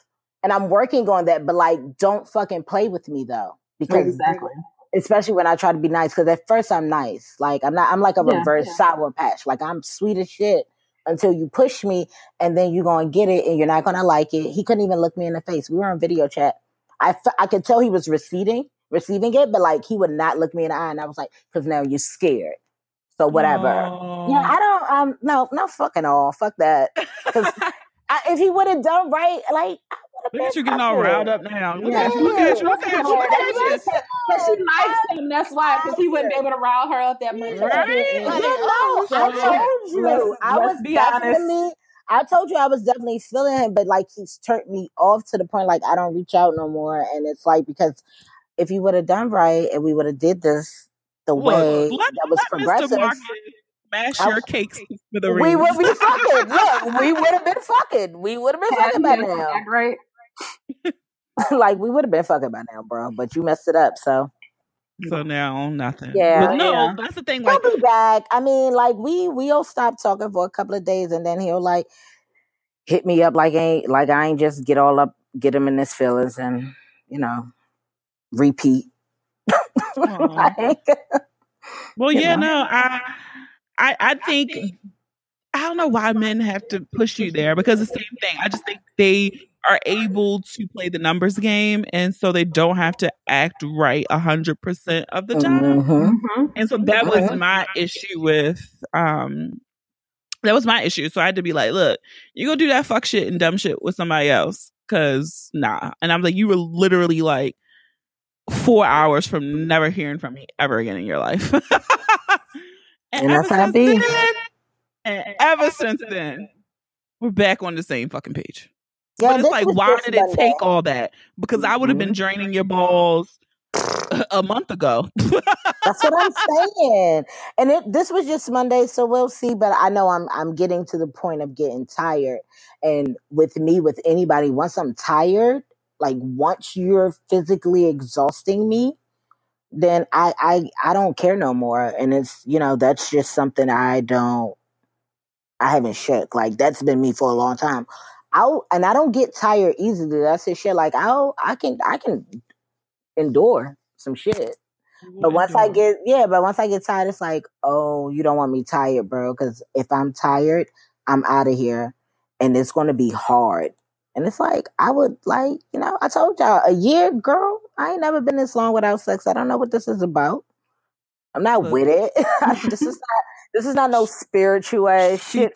And I'm working on that, but like, don't fucking play with me though. Because exactly especially when I try to be nice. Because at first I'm nice, like I'm not. I'm like a yeah, reverse yeah. sour patch. Like I'm sweet as shit, until you push me and then you're going to get it and you're not going to like it. He couldn't even look me in the face. We were on video chat. I, f- I could tell he was receiving, receiving it, but like he would not look me in the eye. And I was like, cause now you're scared. So whatever. Yeah, I don't, um, no, no fucking all. Fuck that. Cause *laughs* I, if he would have done right, like, Look at you getting all riled up now. Look at you. Look at you. Look at you. Look at you. Because she likes him. That's why. Because he wouldn't be able to rile her up that much. Right? Yeah, no, I told you. I was be honest. I told you I was definitely feeling him, but like he's turned me off to the point like I don't reach out no more. And it's like because if you would have done right and we would have did this the Look, way let, that was progressive smash your cakes for the We would be fucking. Look, we would have been fucking. We would have been fucking by now. Right. *laughs* like we would have been fucking by now, bro. But you messed it up, so. So now nothing. Yeah, but no, yeah. that's the thing. Like, he'll be back. I mean, like we we'll stop talking for a couple of days, and then he'll like hit me up like ain't like I ain't just get all up, get him in his feelings, and you know, repeat. *laughs* like, well, yeah, know. no, I I I think I don't know why men have to push you there because the same thing. I just think they are able to play the numbers game and so they don't have to act right a hundred percent of the time. Mm-hmm. mm-hmm. And so that was my issue with um that was my issue. So I had to be like, look, you go do that fuck shit and dumb shit with somebody else. Cause nah. And I'm like, you were literally like four hours from never hearing from me ever again in your life. *laughs* and, and that's how it be. And ever since then, we're back on the same fucking page. Yeah, but it's like, why did it take all that? Because I would have been mm-hmm. draining your balls a month ago. That's what I'm saying. And it this was just Monday, so we'll see. But I know I'm I'm getting to the point of getting tired. And with me, with anybody, once I'm tired, like once you're physically exhausting me, then I I I don't care no more. And it's you know that's just something I don't I haven't shook. Like that's been me for a long time. I'll and I don't get tired easily. That's the shit. Like I'll I can I can endure some shit. But once I get yeah, but once I get tired, it's like, oh, you don't want me tired, bro. Because if I'm tired, I'm out of here, and it's going to be hard. And it's like I would like, you know, I told y'all a year, girl. I ain't never been this long without sex. I don't know what this is about. I'm not with it. *laughs* this is *laughs* not. This is not no spiritual shit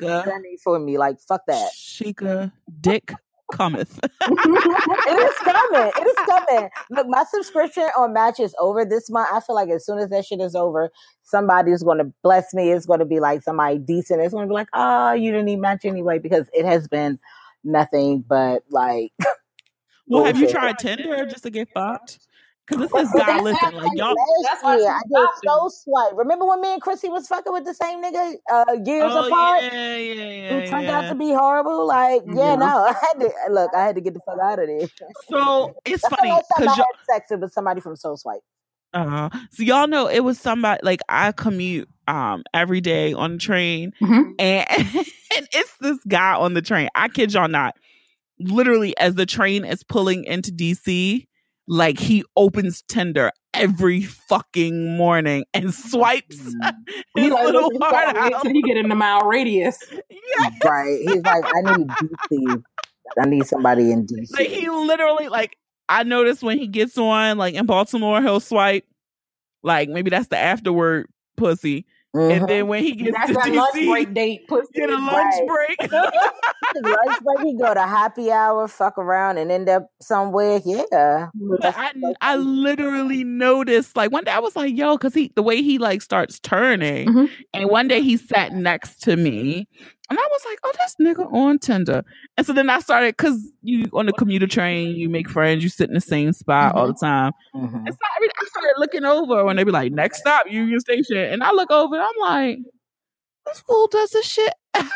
for me. Like fuck that. Shika, dick cometh. *laughs* it is coming. It is coming. Look, my subscription on Match is over this month. I feel like as soon as that shit is over, somebody's going to bless me. It's going to be like somebody decent. It's going to be like, oh, you didn't need Match anyway because it has been nothing but like. well, have you tried Tinder just to get fucked? Because this is God, listen, like y'all. That's why I did so swipe. Remember when me and Chrissy was fucking with the same nigga uh, years oh, apart? Yeah, yeah, yeah. Who turned yeah. out to be horrible? Like, yeah, yeah, no, *laughs* I had to look. I had to get the fuck out of there. So it's That's funny because I had sex with somebody from Soul Swipe. Uh, so y'all know it was somebody like I commute um every day on the train, mm-hmm. and *laughs* and it's this guy on the train. I kid y'all not. Literally, as the train is pulling into DC, like he opens Tinder every fucking morning and swipes *laughs* mm. his like, little heart out. Until you get in the mile radius. Yes. *laughs* Right. He's like, I need DC. I need somebody in DC. Like he literally like I noticed when he gets on, like in Baltimore, he'll swipe. Like maybe that's the afterward pussy. Mm-hmm. And then when he gets That's to DC, lunch break date, pussy. get a lunch break. *laughs* lunch break, he go to happy hour, fuck around, and end up somewhere. Yeah, I, I literally noticed. Like one day, I was like, "Yo," because he the way he like starts turning, mm-hmm. and one day he sat next to me, and I was like, oh, this nigga on Tinder. And so then I started, because you on the commuter train, you make friends, you sit in the same spot mm-hmm. all the time. Mm-hmm. And so I, mean, I started looking over when they be like, next stop, Union Station. And I look over and I'm like, this fool does this shit *laughs* every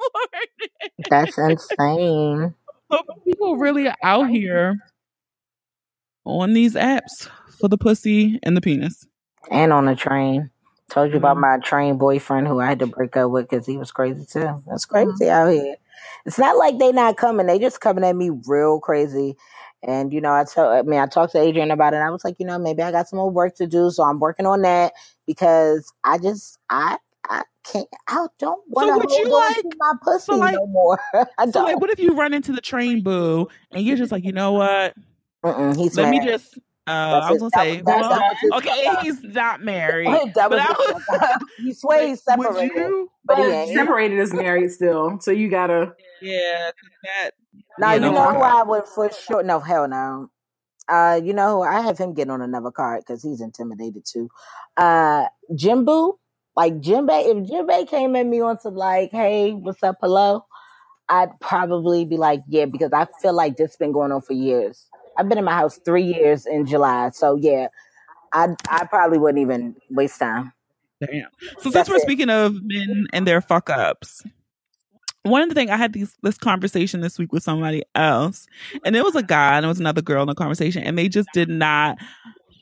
morning. That's insane. So people really are out here on these apps for the pussy and the penis. And on the train. Told you about mm-hmm. my train boyfriend who I had to break up with because he was crazy too. That's crazy mm-hmm. out here. It's not like they not coming; they just coming at me real crazy. And you know, I tell, I mean, I talked to Adrian about it. I was like, you know, maybe I got some more work to do, so I'm working on that because I just, I, I can't, I don't want to hold like, my pussy so like, no more. *laughs* I don't. So like, what if you run into the train boo and you're just like, you know what? Mm-mm, he's let mad. me just uh, I was gonna say, well, okay, he's not married. *laughs* that was, was he sways separated, you, but he separated is married still. So you gotta, yeah. That, now you know, you know who I would for sure. No, hell no. Uh, you know, who I have him get on another card because he's intimidated too. Uh, Jimbo, like Jimbe, if Jimbe came at me on some like, hey, what's up, hello, I'd probably be like, yeah, because I feel like this has been going on for years. I've been in my house three years in July, so yeah, I I probably wouldn't even waste time. Damn. So That's since we're it. speaking of men and their fuck ups, one of the things I had these, this conversation this week with somebody else, and it was a guy and it was another girl in the conversation, and they just did not.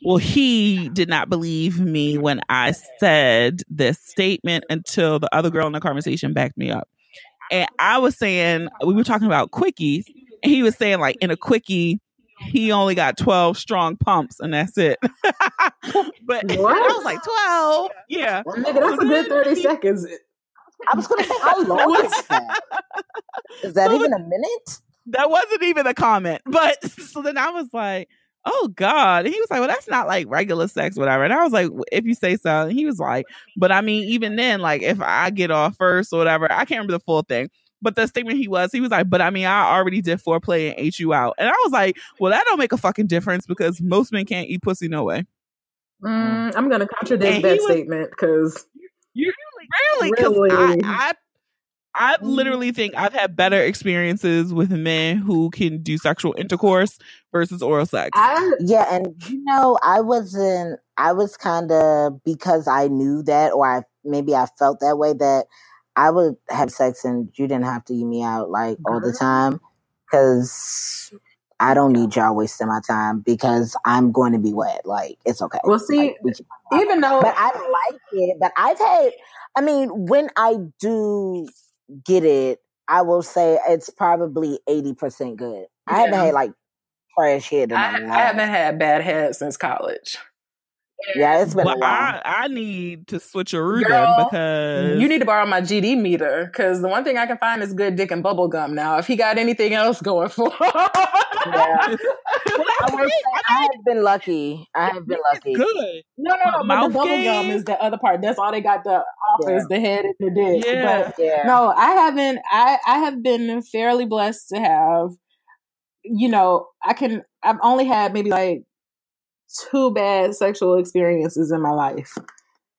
Well, he did not believe me when I said this statement until the other girl in the conversation backed me up. And I was saying we were talking about quickies, and he was saying like in a quickie he only got 12 strong pumps and that's it. *laughs* but what? I was like, 12? Yeah. Well, nigga, that's a good *laughs* 30 he, seconds. I was going to say, how long is that? Is that so even a minute? That wasn't even a comment. But *laughs* so then I was like, oh God. And he was like, well, that's not like regular sex, whatever. And I was like, if you say so. And he was like, but I mean, even then, like if I get off first or whatever, I can't remember the full thing. But the statement he was, he was like, but I mean, I already did foreplay and ate you out. And I was like, well, that don't make a fucking difference because most men can't eat pussy no way. Mm, I'm going to contradict that was, statement because. You really? Because really? I, I, I literally think I've had better experiences with men who can do sexual intercourse versus oral sex. I, yeah, and you know, I wasn't. I was kind of because I knew that, or I maybe I felt that way that I would have sex and you didn't have to eat me out like all the time because I don't need y'all wasting my time because I'm going to be wet. Like it's okay. Well, see, like, even though, but I like it. But I've had. I mean, when I do get it, I will say it's probably eighty percent good. I haven't had like trash head. I, I haven't had bad head since college. Yeah, it's been well, I, I need to switch a root because you need to borrow my GD meter because the one thing I can find is good dick and bubble gum. Now, if he got anything else going for, yeah. *laughs* I, *laughs* I, I, have been lucky. I have been lucky. Good. No, no, no. But the bubble gum is the other part. That's all they got the office, yeah. the head, and the dick. Yeah. But yeah. No, I haven't. I I have been fairly blessed to have. You know, I can. I've only had maybe like two bad sexual experiences in my life.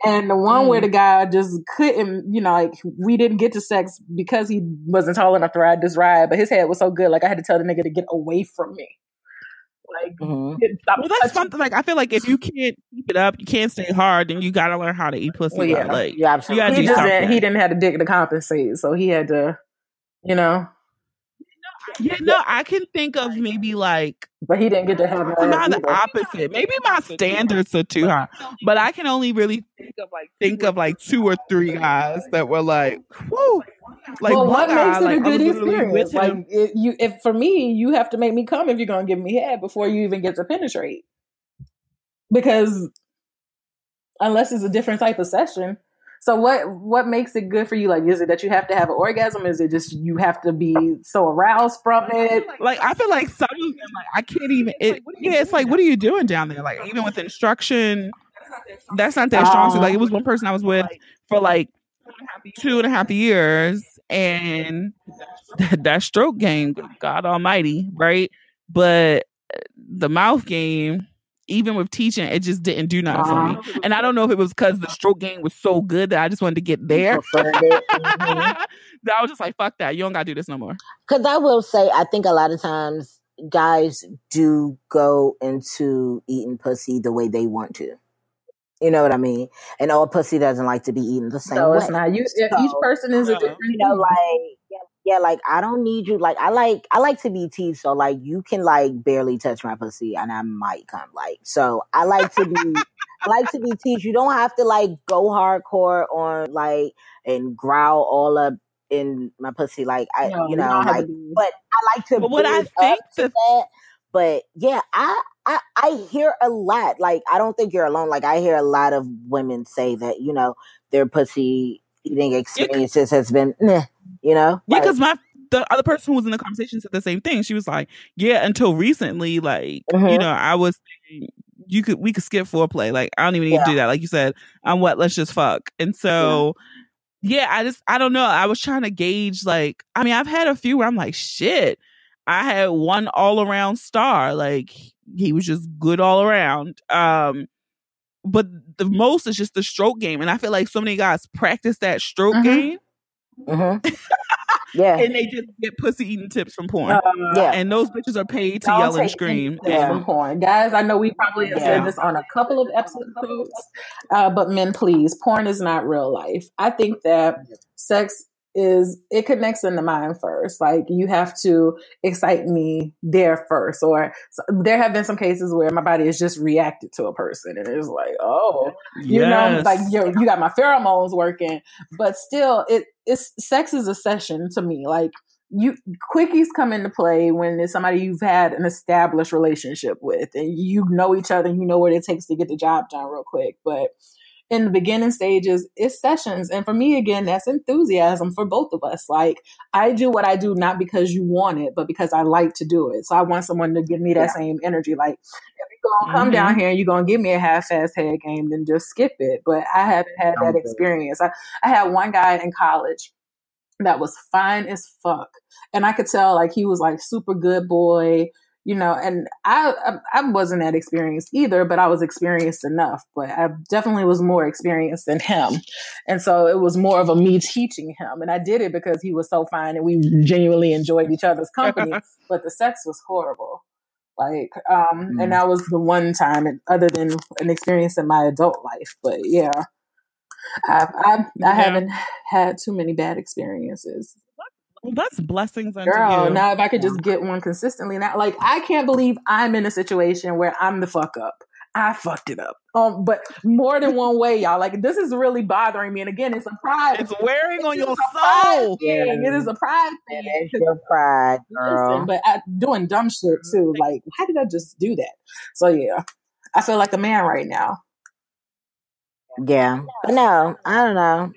And the one mm. where the guy just couldn't, you know, like we didn't get to sex because he wasn't tall enough to ride this ride, but his head was so good, like I had to tell the nigga to get away from me. Like, mm-hmm. well, that's fun. Like, I feel like if you can't keep it up, you can't stay hard, then you gotta learn how to eat pussy. Well, yeah, like, yeah, absolutely. You gotta he, just, he didn't have a dick to compensate, so he had to, you know. Yeah, no, I can think of maybe like, but he didn't get to have not the opposite. Maybe my standards are too high, but I can only really think of like think of like two or three guys that were like, whoo. Like well, what guy, makes it like, a good experience? Like it, you, if for me, you have to make me come if you're gonna give me head before you even get to penetrate, because unless it's a different type of session, so what what makes it good for you? Like, is it that you have to have an orgasm? Is it just you have to be so aroused from it? Like, I feel like some of them, like, I can't even. It, yeah, it's like, what are you doing down there? Like, even with instruction, that's not that strong. So, like, it was one person I was with for like two and a half years, and *laughs* that, that stroke game, God Almighty, right? But uh, the mouth game even with teaching, it just didn't do nothing uh-huh. for me. And I don't know if it was because the stroke game was so good that I just wanted to get there. *laughs* mm-hmm. that I was just like, fuck that. You don't gotta do this no more. Cause I will say, I think a lot of times guys do go into eating pussy the way they want to. You know what I mean? And all pussy doesn't like to be eaten the same no, way. it's not. You, so, each person is a different. You know, like yeah, like I don't need you. Like I like I like to be teased, so like you can like barely touch my pussy and I might come. Like so, I like to be I like to be teased. You don't have to like go hardcore on like and growl all up in my pussy. Like I, no, you know, like but I like to. But what I think to that. But yeah, I I, I hear a lot. Like, I don't think you're alone. Like, I hear a lot of women say that, you know, their pussy eating experiences has been, meh, you know? Yeah, because my the other person who was in the conversation said the same thing. She was like, "Yeah, until recently, like mm-hmm. you know, I was you could we could skip foreplay. Like I don't even need yeah. to do that. Like you said, I'm what? Let's just fuck." And so, yeah. yeah, I just I don't know. I was trying to gauge. Like, I mean, I've had a few where I'm like, "Shit." I had one all around star. Like he was just good all around. Um, but the most is just the stroke game, and I feel like so many guys practice that stroke mm-hmm. game Mm-hmm. *laughs* Yeah. and they just get pussy eating tips from porn. Uh, yeah. And those bitches are paid to yell and scream. Yeah. From porn. Guys, I know we probably have yeah. said this on a couple of episodes, uh, but men, please, porn is not real life. I think that sex is it connects in the mind first. Like you have to excite me there first. Or so, there have been some cases where my body has just reacted to a person and it's like, oh, you yes. know, like you you got my pheromones working, but still it it's sex is a session to me. Like you quickies come into play when it's somebody you've had an established relationship with and you know each other and you know what it takes to get the job done real quick. But in the beginning stages, it's sessions. And for me, again, that's enthusiasm for both of us. Like, I do what I do not because you want it, but because I like to do it. So I want someone to give me that yeah. same energy. Like, if you're going to come mm-hmm. down here and you're going to give me a half-assed head game, then just skip it. But I haven't had that experience. I, I had one guy in college that was fine as fuck. And I could tell, like, he was like super good boy you know, and I, I, I wasn't that experienced either, but I was experienced enough. But I definitely was more experienced than him, and so it was more of a me teaching him, and I did it because he was so fine and we genuinely enjoyed each other's company. *laughs* but the sex was horrible, like, um, mm. and that was the one time, other than an experience in my adult life. But yeah. I, I, I yeah. haven't had too many bad experiences. Well, that's blessings unto Girl, you. now if I could just get one consistently now, like I can't believe I'm in a situation where I'm the fuck up. I fucked it up. Um, but more than one way, y'all. Like this is really bothering me. And again, it's a pride. It's wearing on your soul. Yeah. It is a pride thing. It's your pride, girl. Listen, but I, doing dumb shit too. Like, how did I just do that? So yeah, I feel like a man right now. Yeah, but no, I don't know.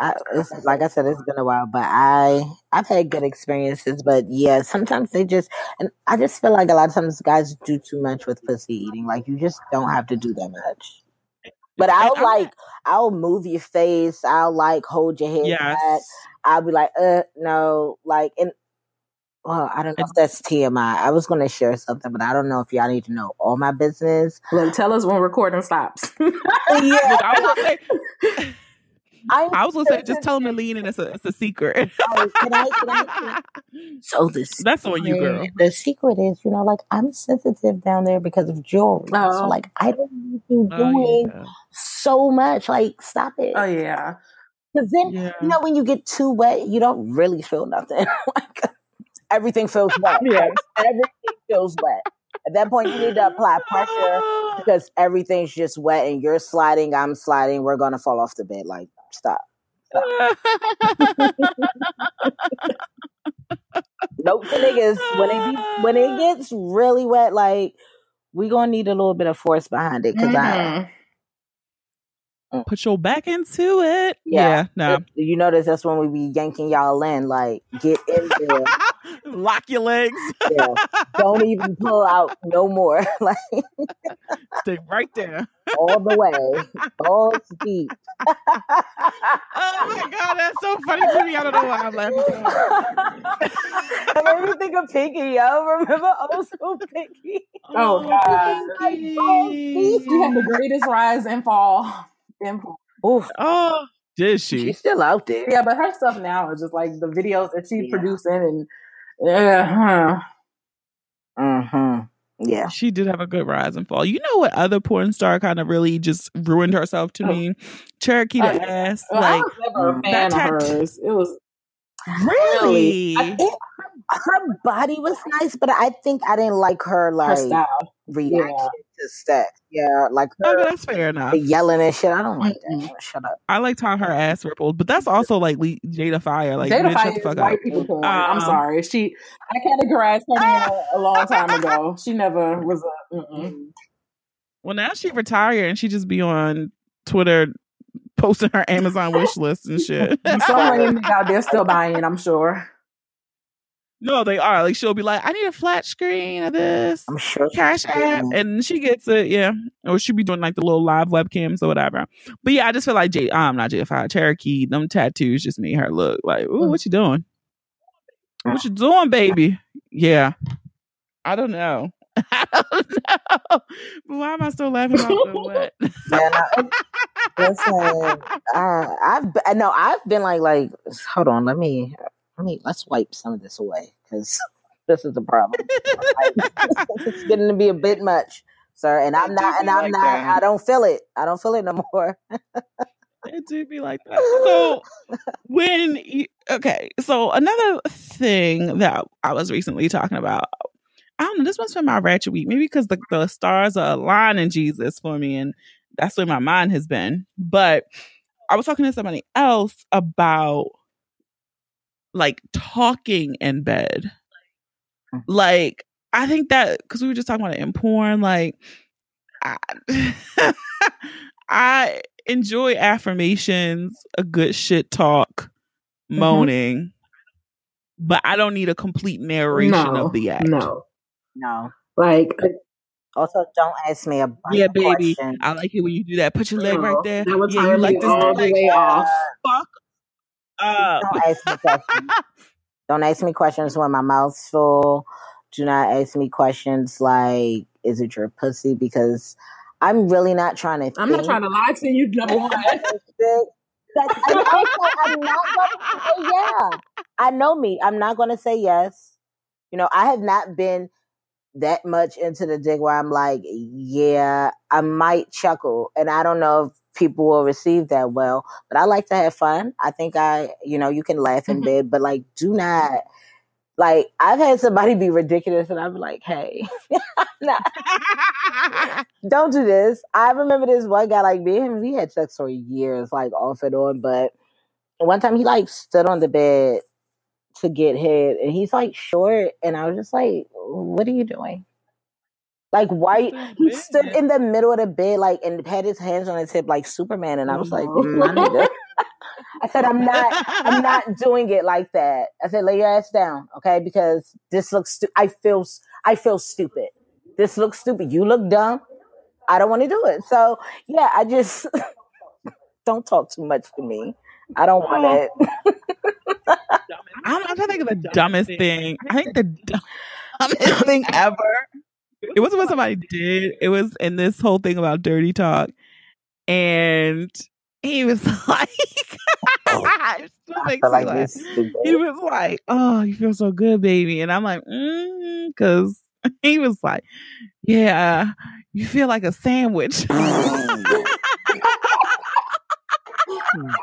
I, it's, like I said, it's been a while, but I I've had good experiences. But yeah, sometimes they just and I just feel like a lot of times guys do too much with pussy eating. Like you just don't have to do that much. But I'll like I'll move your face. I'll like hold your head yes. back. I'll be like, uh, no, like, and well, I don't know if that's TMI. I was going to share something, but I don't know if y'all need to know all my business. Look, tell us when recording stops. yeah, *laughs* *laughs* I was gonna say. I was gonna say, just tell them to lean in. It's a, it's a secret. oh, can I, can I, *laughs* so this that's on you, girl. The secret is, you know, like I'm sensitive down there because of jewelry. Oh. So like I don't be oh, doing yeah. so much. Like stop it. Oh yeah. Because then yeah. you know when you get too wet, you don't really feel nothing. *laughs* like everything feels wet. *laughs* yeah. Everything feels wet. At that point, you need to apply pressure because everything's just wet and you're sliding, I'm sliding, we're gonna fall off the bed. Like Stop. Stop. *laughs* nope, the niggas when it be, when it gets really wet, like we gonna need a little bit of force behind it because mm-hmm. I Mm. Put your back into it. Yeah, yeah no. You notice that's when we be yanking y'all in. Like, get in there. *laughs* Lock your legs. *laughs* yeah. Don't even pull out no more. *laughs* like, stay right there. All the way. *laughs* All deep. oh my god, that's so funny to me. I don't know why I'm laughing. I made me think of Pinky, yo. Remember old school Pinky? Oh, oh god. Pinky. Oh, she had the greatest rise and fall. Oof. Oh, did she? She's still out there. Yeah, but her stuff now is just like the videos that she's yeah. producing and yeah. Huh. Mm-hmm. Yeah. She did have a good rise and fall. You know what other porn star kind of really just ruined herself to oh. me? Cherokee oh, ass. Well, like, I was never a fan of hers. It was really. I, it, her body was nice, but I think I didn't like her like her reaction yeah. to sex. Yeah, like her, okay, that's fair enough. Yelling and shit. I don't like that. Shut up. I liked how her ass rippled, but that's also like Jada Fire. Like Jada Fire shut the fuck white up. people porn. Um, I'm sorry. She I categorized her a long time ago. *laughs* She never was a. Mm-mm. Well, now she retired and she just be on Twitter posting her Amazon wish list and *laughs* shit. Some *laughs* out there still buying. I'm sure. No, they are. Like she'll be like, I need a flat screen of this. I'm sure. Cash app. And she gets it, yeah. Or she'll be doing like the little live webcams or whatever. But yeah, I just feel like J I'm um, not J5 Cherokee. Them tattoos just made her look like, ooh, what you doing? What you doing, baby? Yeah. I don't know. *laughs* I don't know. Why am I still laughing about the what? *laughs* yeah, listen, uh, I've no, I've been like, like, hold on, let me let me let's wipe some of this away because *laughs* this is a problem. *laughs* it's getting to be a bit much, sir. And I'm not, and I'm like not. That. I don't feel it. I don't feel it no more. it do be like that. So when you, okay, so another thing that I was recently talking about, I don't know, this must be my ratchet week. Maybe because the, the stars are aligning Jesus for me, and that's where my mind has been. But I was talking to somebody else about like talking in bed. Mm. Like, I think that because we were just talking about it in porn, like, I, *laughs* I enjoy affirmations, a good shit talk, mm-hmm. moaning, mm-hmm. but I don't need a complete narration no, of the act. No, no. Like, also, don't ask me a yeah, baby. Question. I like it when you do that. Put your leg right there. Yeah, you like this all the way off. Fuck uh, don't ask me questions. *laughs* don't ask me questions when my mouth's full. Do not ask me questions like, "Is it your pussy?" Because I'm really not trying to. I'm not trying to lie to you. Number one. That's, I'm, I'm not going to say yeah. I know me. I'm not going to say yes. You know, I have not been that much into the dig where I'm like, yeah, I might chuckle. And I don't know if people will receive that well. But I like to have fun. I think I, you know, you can laugh in mm-hmm. bed, but like, do not Like I've had somebody be ridiculous, and I'm like, "Hey, *laughs* don't do this." I remember this one guy, like me and we had sex for years, like off and on. But one time he like stood on the bed to get hit, and he's like short, and I was just like, "What are you doing?" Like why he stood in the middle of the bed, like and had his hands on his hip like Superman, and I was like, mm, I said, I'm not, I'm *laughs* not doing it like that. I said, lay your ass down, okay? Because this looks, stu- I feel, I feel stupid. This looks stupid. You look dumb. I don't want to do it. So yeah, I just *laughs* don't talk too much to me. I don't want oh. it. *laughs* I'm, I'm trying to think of the *laughs* dumbest thing. I think the dumbest thing ever. It wasn't what somebody did. It was in this whole thing about dirty talk. And he was *laughs* like, like he was like, "Oh, you feel so good, baby," and I'm like, because mm, *laughs* he was like, "Yeah, you feel like a sandwich."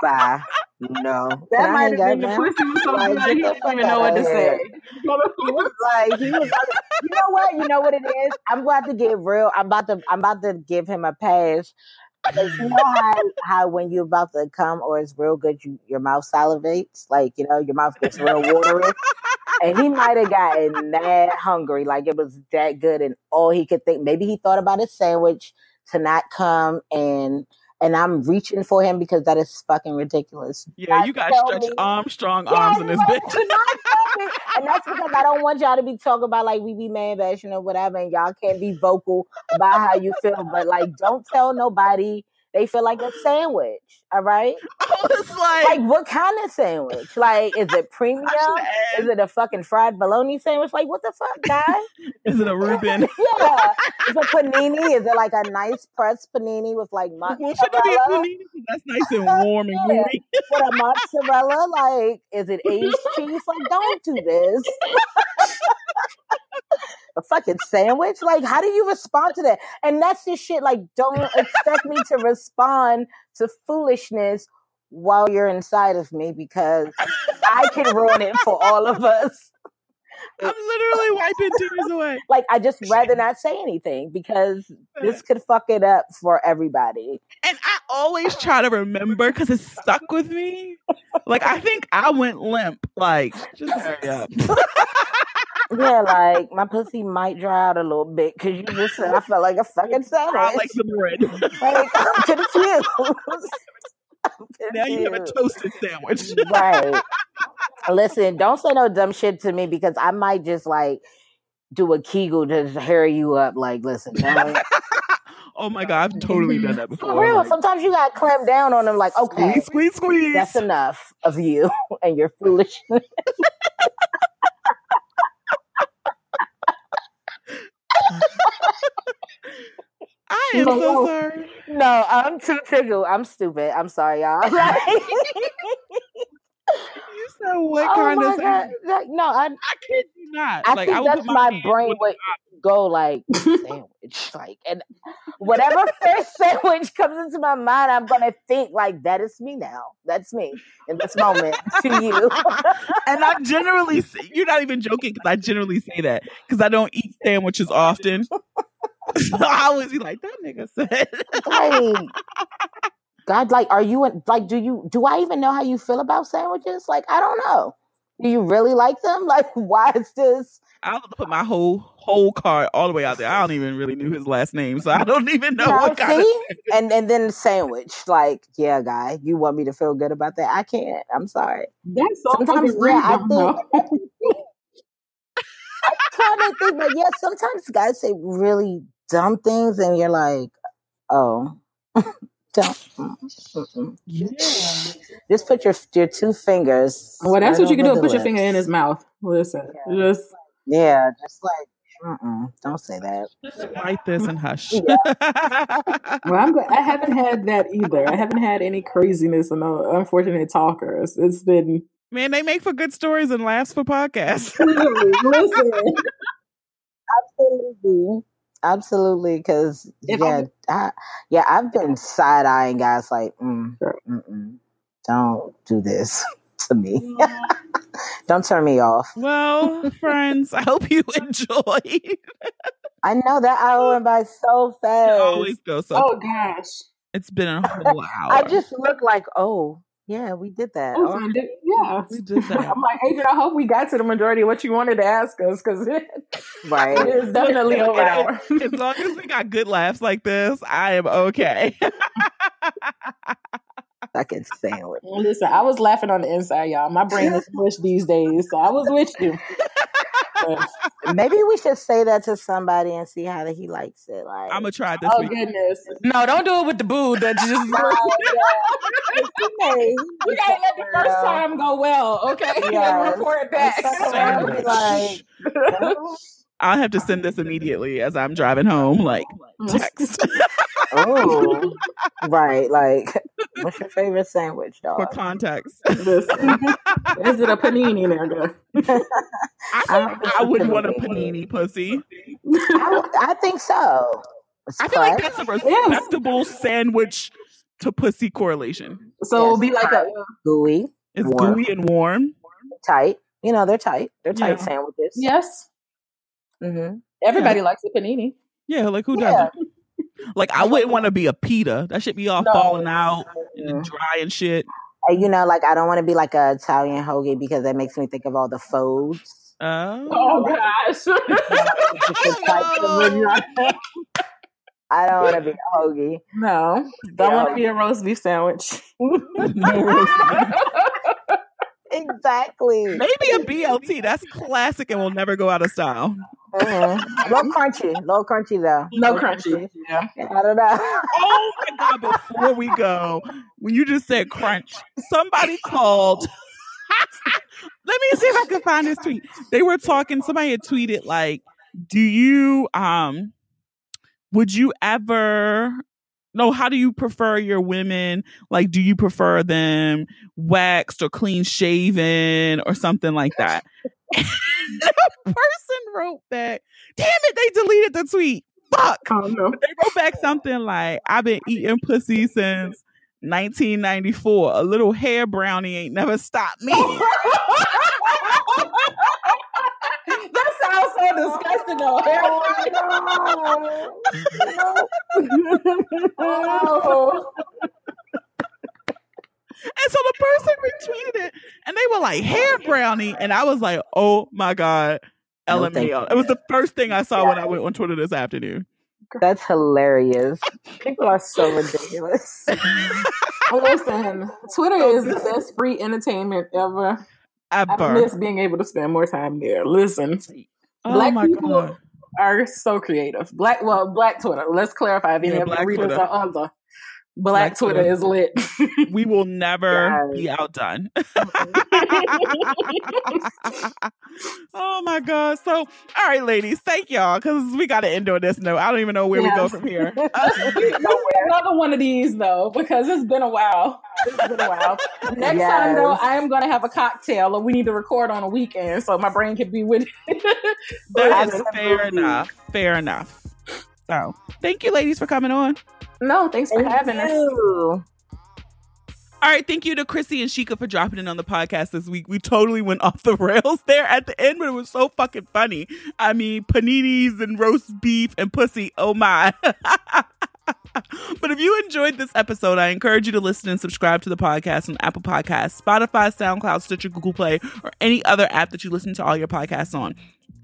Bye. No, that might have been the pussy was so like, good he didn't even know what to say. he was *laughs* like, he was like, you know what? You know what it is? I'm about to get real. I'm about to, I'm about to give him a pass because you know how, how when you're about to come or it's real good, you your mouth salivates, like you know your mouth gets real watery. and he might have gotten that hungry, like it was that good, and all he could think. Maybe he thought about a sandwich to not come and and I'm reaching for him because that is fucking ridiculous. Yeah, you got stretch me. Armstrong yeah, arms in this bitch. and that's because I don't want y'all to be talking about like we be man bashing or whatever, and y'all can't be vocal about how you feel. But like, don't tell nobody they feel like a sandwich. All right. *laughs* I was like, like, what kind of sandwich? Like, is it premium? Is it a fucking fried bologna sandwich? Like, what the fuck, guy? *laughs* is it a Reuben? *laughs* yeah. Is it panini? Is it like a nice pressed panini with like mozzarella? Should it be a panini? That's nice and warm and yeah. gooey. with a mozzarella? Like, is it aged cheese? Like, don't do this a fucking sandwich? Like, how do you respond to that? And that's the shit. Like, don't expect me to respond to foolishness while you're inside of me because I can ruin it for all of us. I'm literally wiping tears away. *laughs* Like I just rather not say anything because this could fuck it up for everybody. And I always try to remember because it stuck with me. Like I think I went limp. Like just hurry up. *laughs* yeah, like my pussy might dry out a little bit because you just said I felt like a fucking sandwich. *laughs* I like the bread. *laughs* like I'm confused. *laughs* now you have a toasted sandwich. right. Listen, don't say no dumb shit to me because I might just like do a kegel to hurry you up. Like, listen, oh my god, I've totally done that before. For real, like, sometimes you gotta clamp down on them. Like, okay, squeeze, squeeze, squeeze. That's enough of you and your foolishness. I am no, so sorry. No, I'm too tickled. I'm stupid. I'm sorry, y'all. *laughs* *laughs* *laughs* you said what oh kind of God. no, I, *laughs* I kid you not. I like, think I that's my, my brain would go like *laughs* sandwich, like, and whatever first sandwich comes into my mind, I'm gonna think like that is me now. That's me in this moment to you. and I generally, say, you're not even joking because I generally say that because I don't eat sandwiches often. so I always be like, that nigga said. like, God, like, are you like, do you, do I even know how you feel about sandwiches? Like, I don't know. Do you really like them? *laughs* Like, why is this? I'll put my whole whole card all the way out there. I don't even really knew his last name, so I don't *laughs* even know what kind see? of. *laughs* And and then the sandwich, like, yeah, guy, you want me to feel good about that? I can't. I'm sorry. That's so sometimes, yeah, I think. I kind of think, but yeah, sometimes guys say really dumb things and you're like, oh, don't. Yeah. Just put your your two fingers. Well, that's what you can do. Put lips. your finger in his mouth. Listen, yeah. just yeah, just like. Mm-mm, don't say that. Just write this and hush. *laughs* Yeah. *laughs* well, I'm good. I haven't had that either. I haven't had any craziness and unfortunate talkers. It's been man. They make for good stories and laughs for podcasts. *laughs* Listen, absolutely. Absolutely, because yeah, I, yeah, I've been side eyeing guys like, mm, don't do this *laughs* to me. *laughs* Don't turn me off. Well, friends, I hope you *laughs* enjoyed. I know that hour went by so fast. It always goes so. Oh gosh, it's been a whole hour. I just look like, oh, yeah, we did that. Oh, yeah, we did *laughs* that. I'm like, Adrian, I hope we got to the majority of what you wanted to ask us because *laughs* right, it is definitely over hour. As long as we got good laughs like this, I am okay. *laughs* Fucking sandwich. Listen, I was laughing on the inside, y'all. My brain is smushed these days, so I was with you. *laughs* Maybe we should say that to somebody and see how that he likes it. Like, I'm gonna try this. Oh week. goodness! No, don't do it with the boo. That just *laughs* *laughs* okay. we gotta let the first time go well. Okay, yeah. report back. Like, I'll have to send this immediately as I'm driving home. Like text. *laughs* *laughs* oh, right. Like, what's your favorite sandwich, dog? For context. *laughs* Is it a panini, nigga? I, I, I wouldn't want a panini pussy. I, I think so. It's I feel like that's a respectable yes. sandwich to pussy correlation. So yes. it'll be like a gooey. It's warm. gooey and warm. Tight. You know, they're tight. They're tight yeah. sandwiches. Yes. Mm-hmm. Everybody yeah. likes a panini. Yeah, like who doesn't? Like I wouldn't want to be a pita. That should be all no. falling out and dry and shit. You know, like I don't want to be like a Italian hoagie because that makes me think of all the folds. Oh, oh gosh. *laughs* I don't want to be a hoagie. No, don't want to be a roast beef sandwich. *laughs* no roast beef. *laughs* exactly. Maybe a BLT. That's classic and will never go out of style. Mm-hmm. Low crunchy, low crunchy though. No crunchy. Yeah. *laughs* I don't know. oh my god! Before we go, when you just said crunch, somebody called. *laughs* Let me see if I can find this tweet. They were talking. Somebody had tweeted like, "Do you um, would you ever no, how do you prefer your women? Like, do you prefer them waxed or clean shaven or something like that? *laughs* *laughs* the person wrote back, damn it, they deleted the tweet. Fuck. Oh, no. They wrote back something like, I've been eating pussy since 1994. A little hair brownie ain't never stopped me. *laughs* that sounds so disgusting though. *laughs* Oh, no. And so the person retweeted it and they were like, hair brownie. And I was like, oh my God, LMAO. No, it was the first thing I saw yeah. when I went on Twitter this afternoon. That's hilarious. People are so ridiculous. *laughs* Listen, Twitter is the best free entertainment ever. Ever. I miss being able to spend more time there. Listen, oh black people God. are so creative. Black, well, Black Twitter. Let's clarify if any yeah, of the readers are other. Black, Black Twitter, Twitter, is lit. *laughs* we will never yes. be outdone. *laughs* *laughs* oh my god! So, all right, ladies, thank y'all because we got to end on this note. I don't even know where yes. we go from here. Uh, Another one of these though, because it's been a while. It's been a while. Next yes. time though, I am gonna have a cocktail, or we need to record on a weekend so my brain can be with. it. that is fair enough. Fair enough. So, thank you, ladies, for coming on. No, thanks for thank having you. us. All right, thank you to Chrissy and Shika for dropping in on the podcast this week. We totally went *laughs* off the rails there at the end, but it was so fucking funny. I mean, paninis and roast beef and pussy. Oh my. *laughs* but if you enjoyed this episode, I encourage you to listen and subscribe to the podcast on Apple Podcasts, Spotify, SoundCloud, Stitcher, Google Play, or any other app that you listen to all your podcasts on.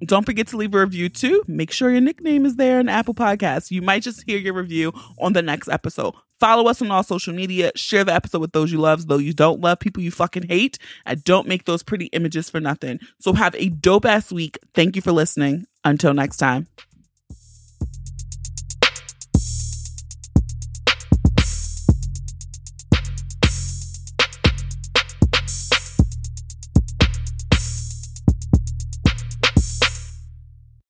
Don't forget to leave a review too. Make sure your nickname is there in Apple Podcasts. You might just hear your review on the next episode. Follow us on all social media. Share the episode with those you love, though you don't love people you fucking hate. And don't make those pretty images for nothing. So have a dope ass week. Thank you for listening. Until next time.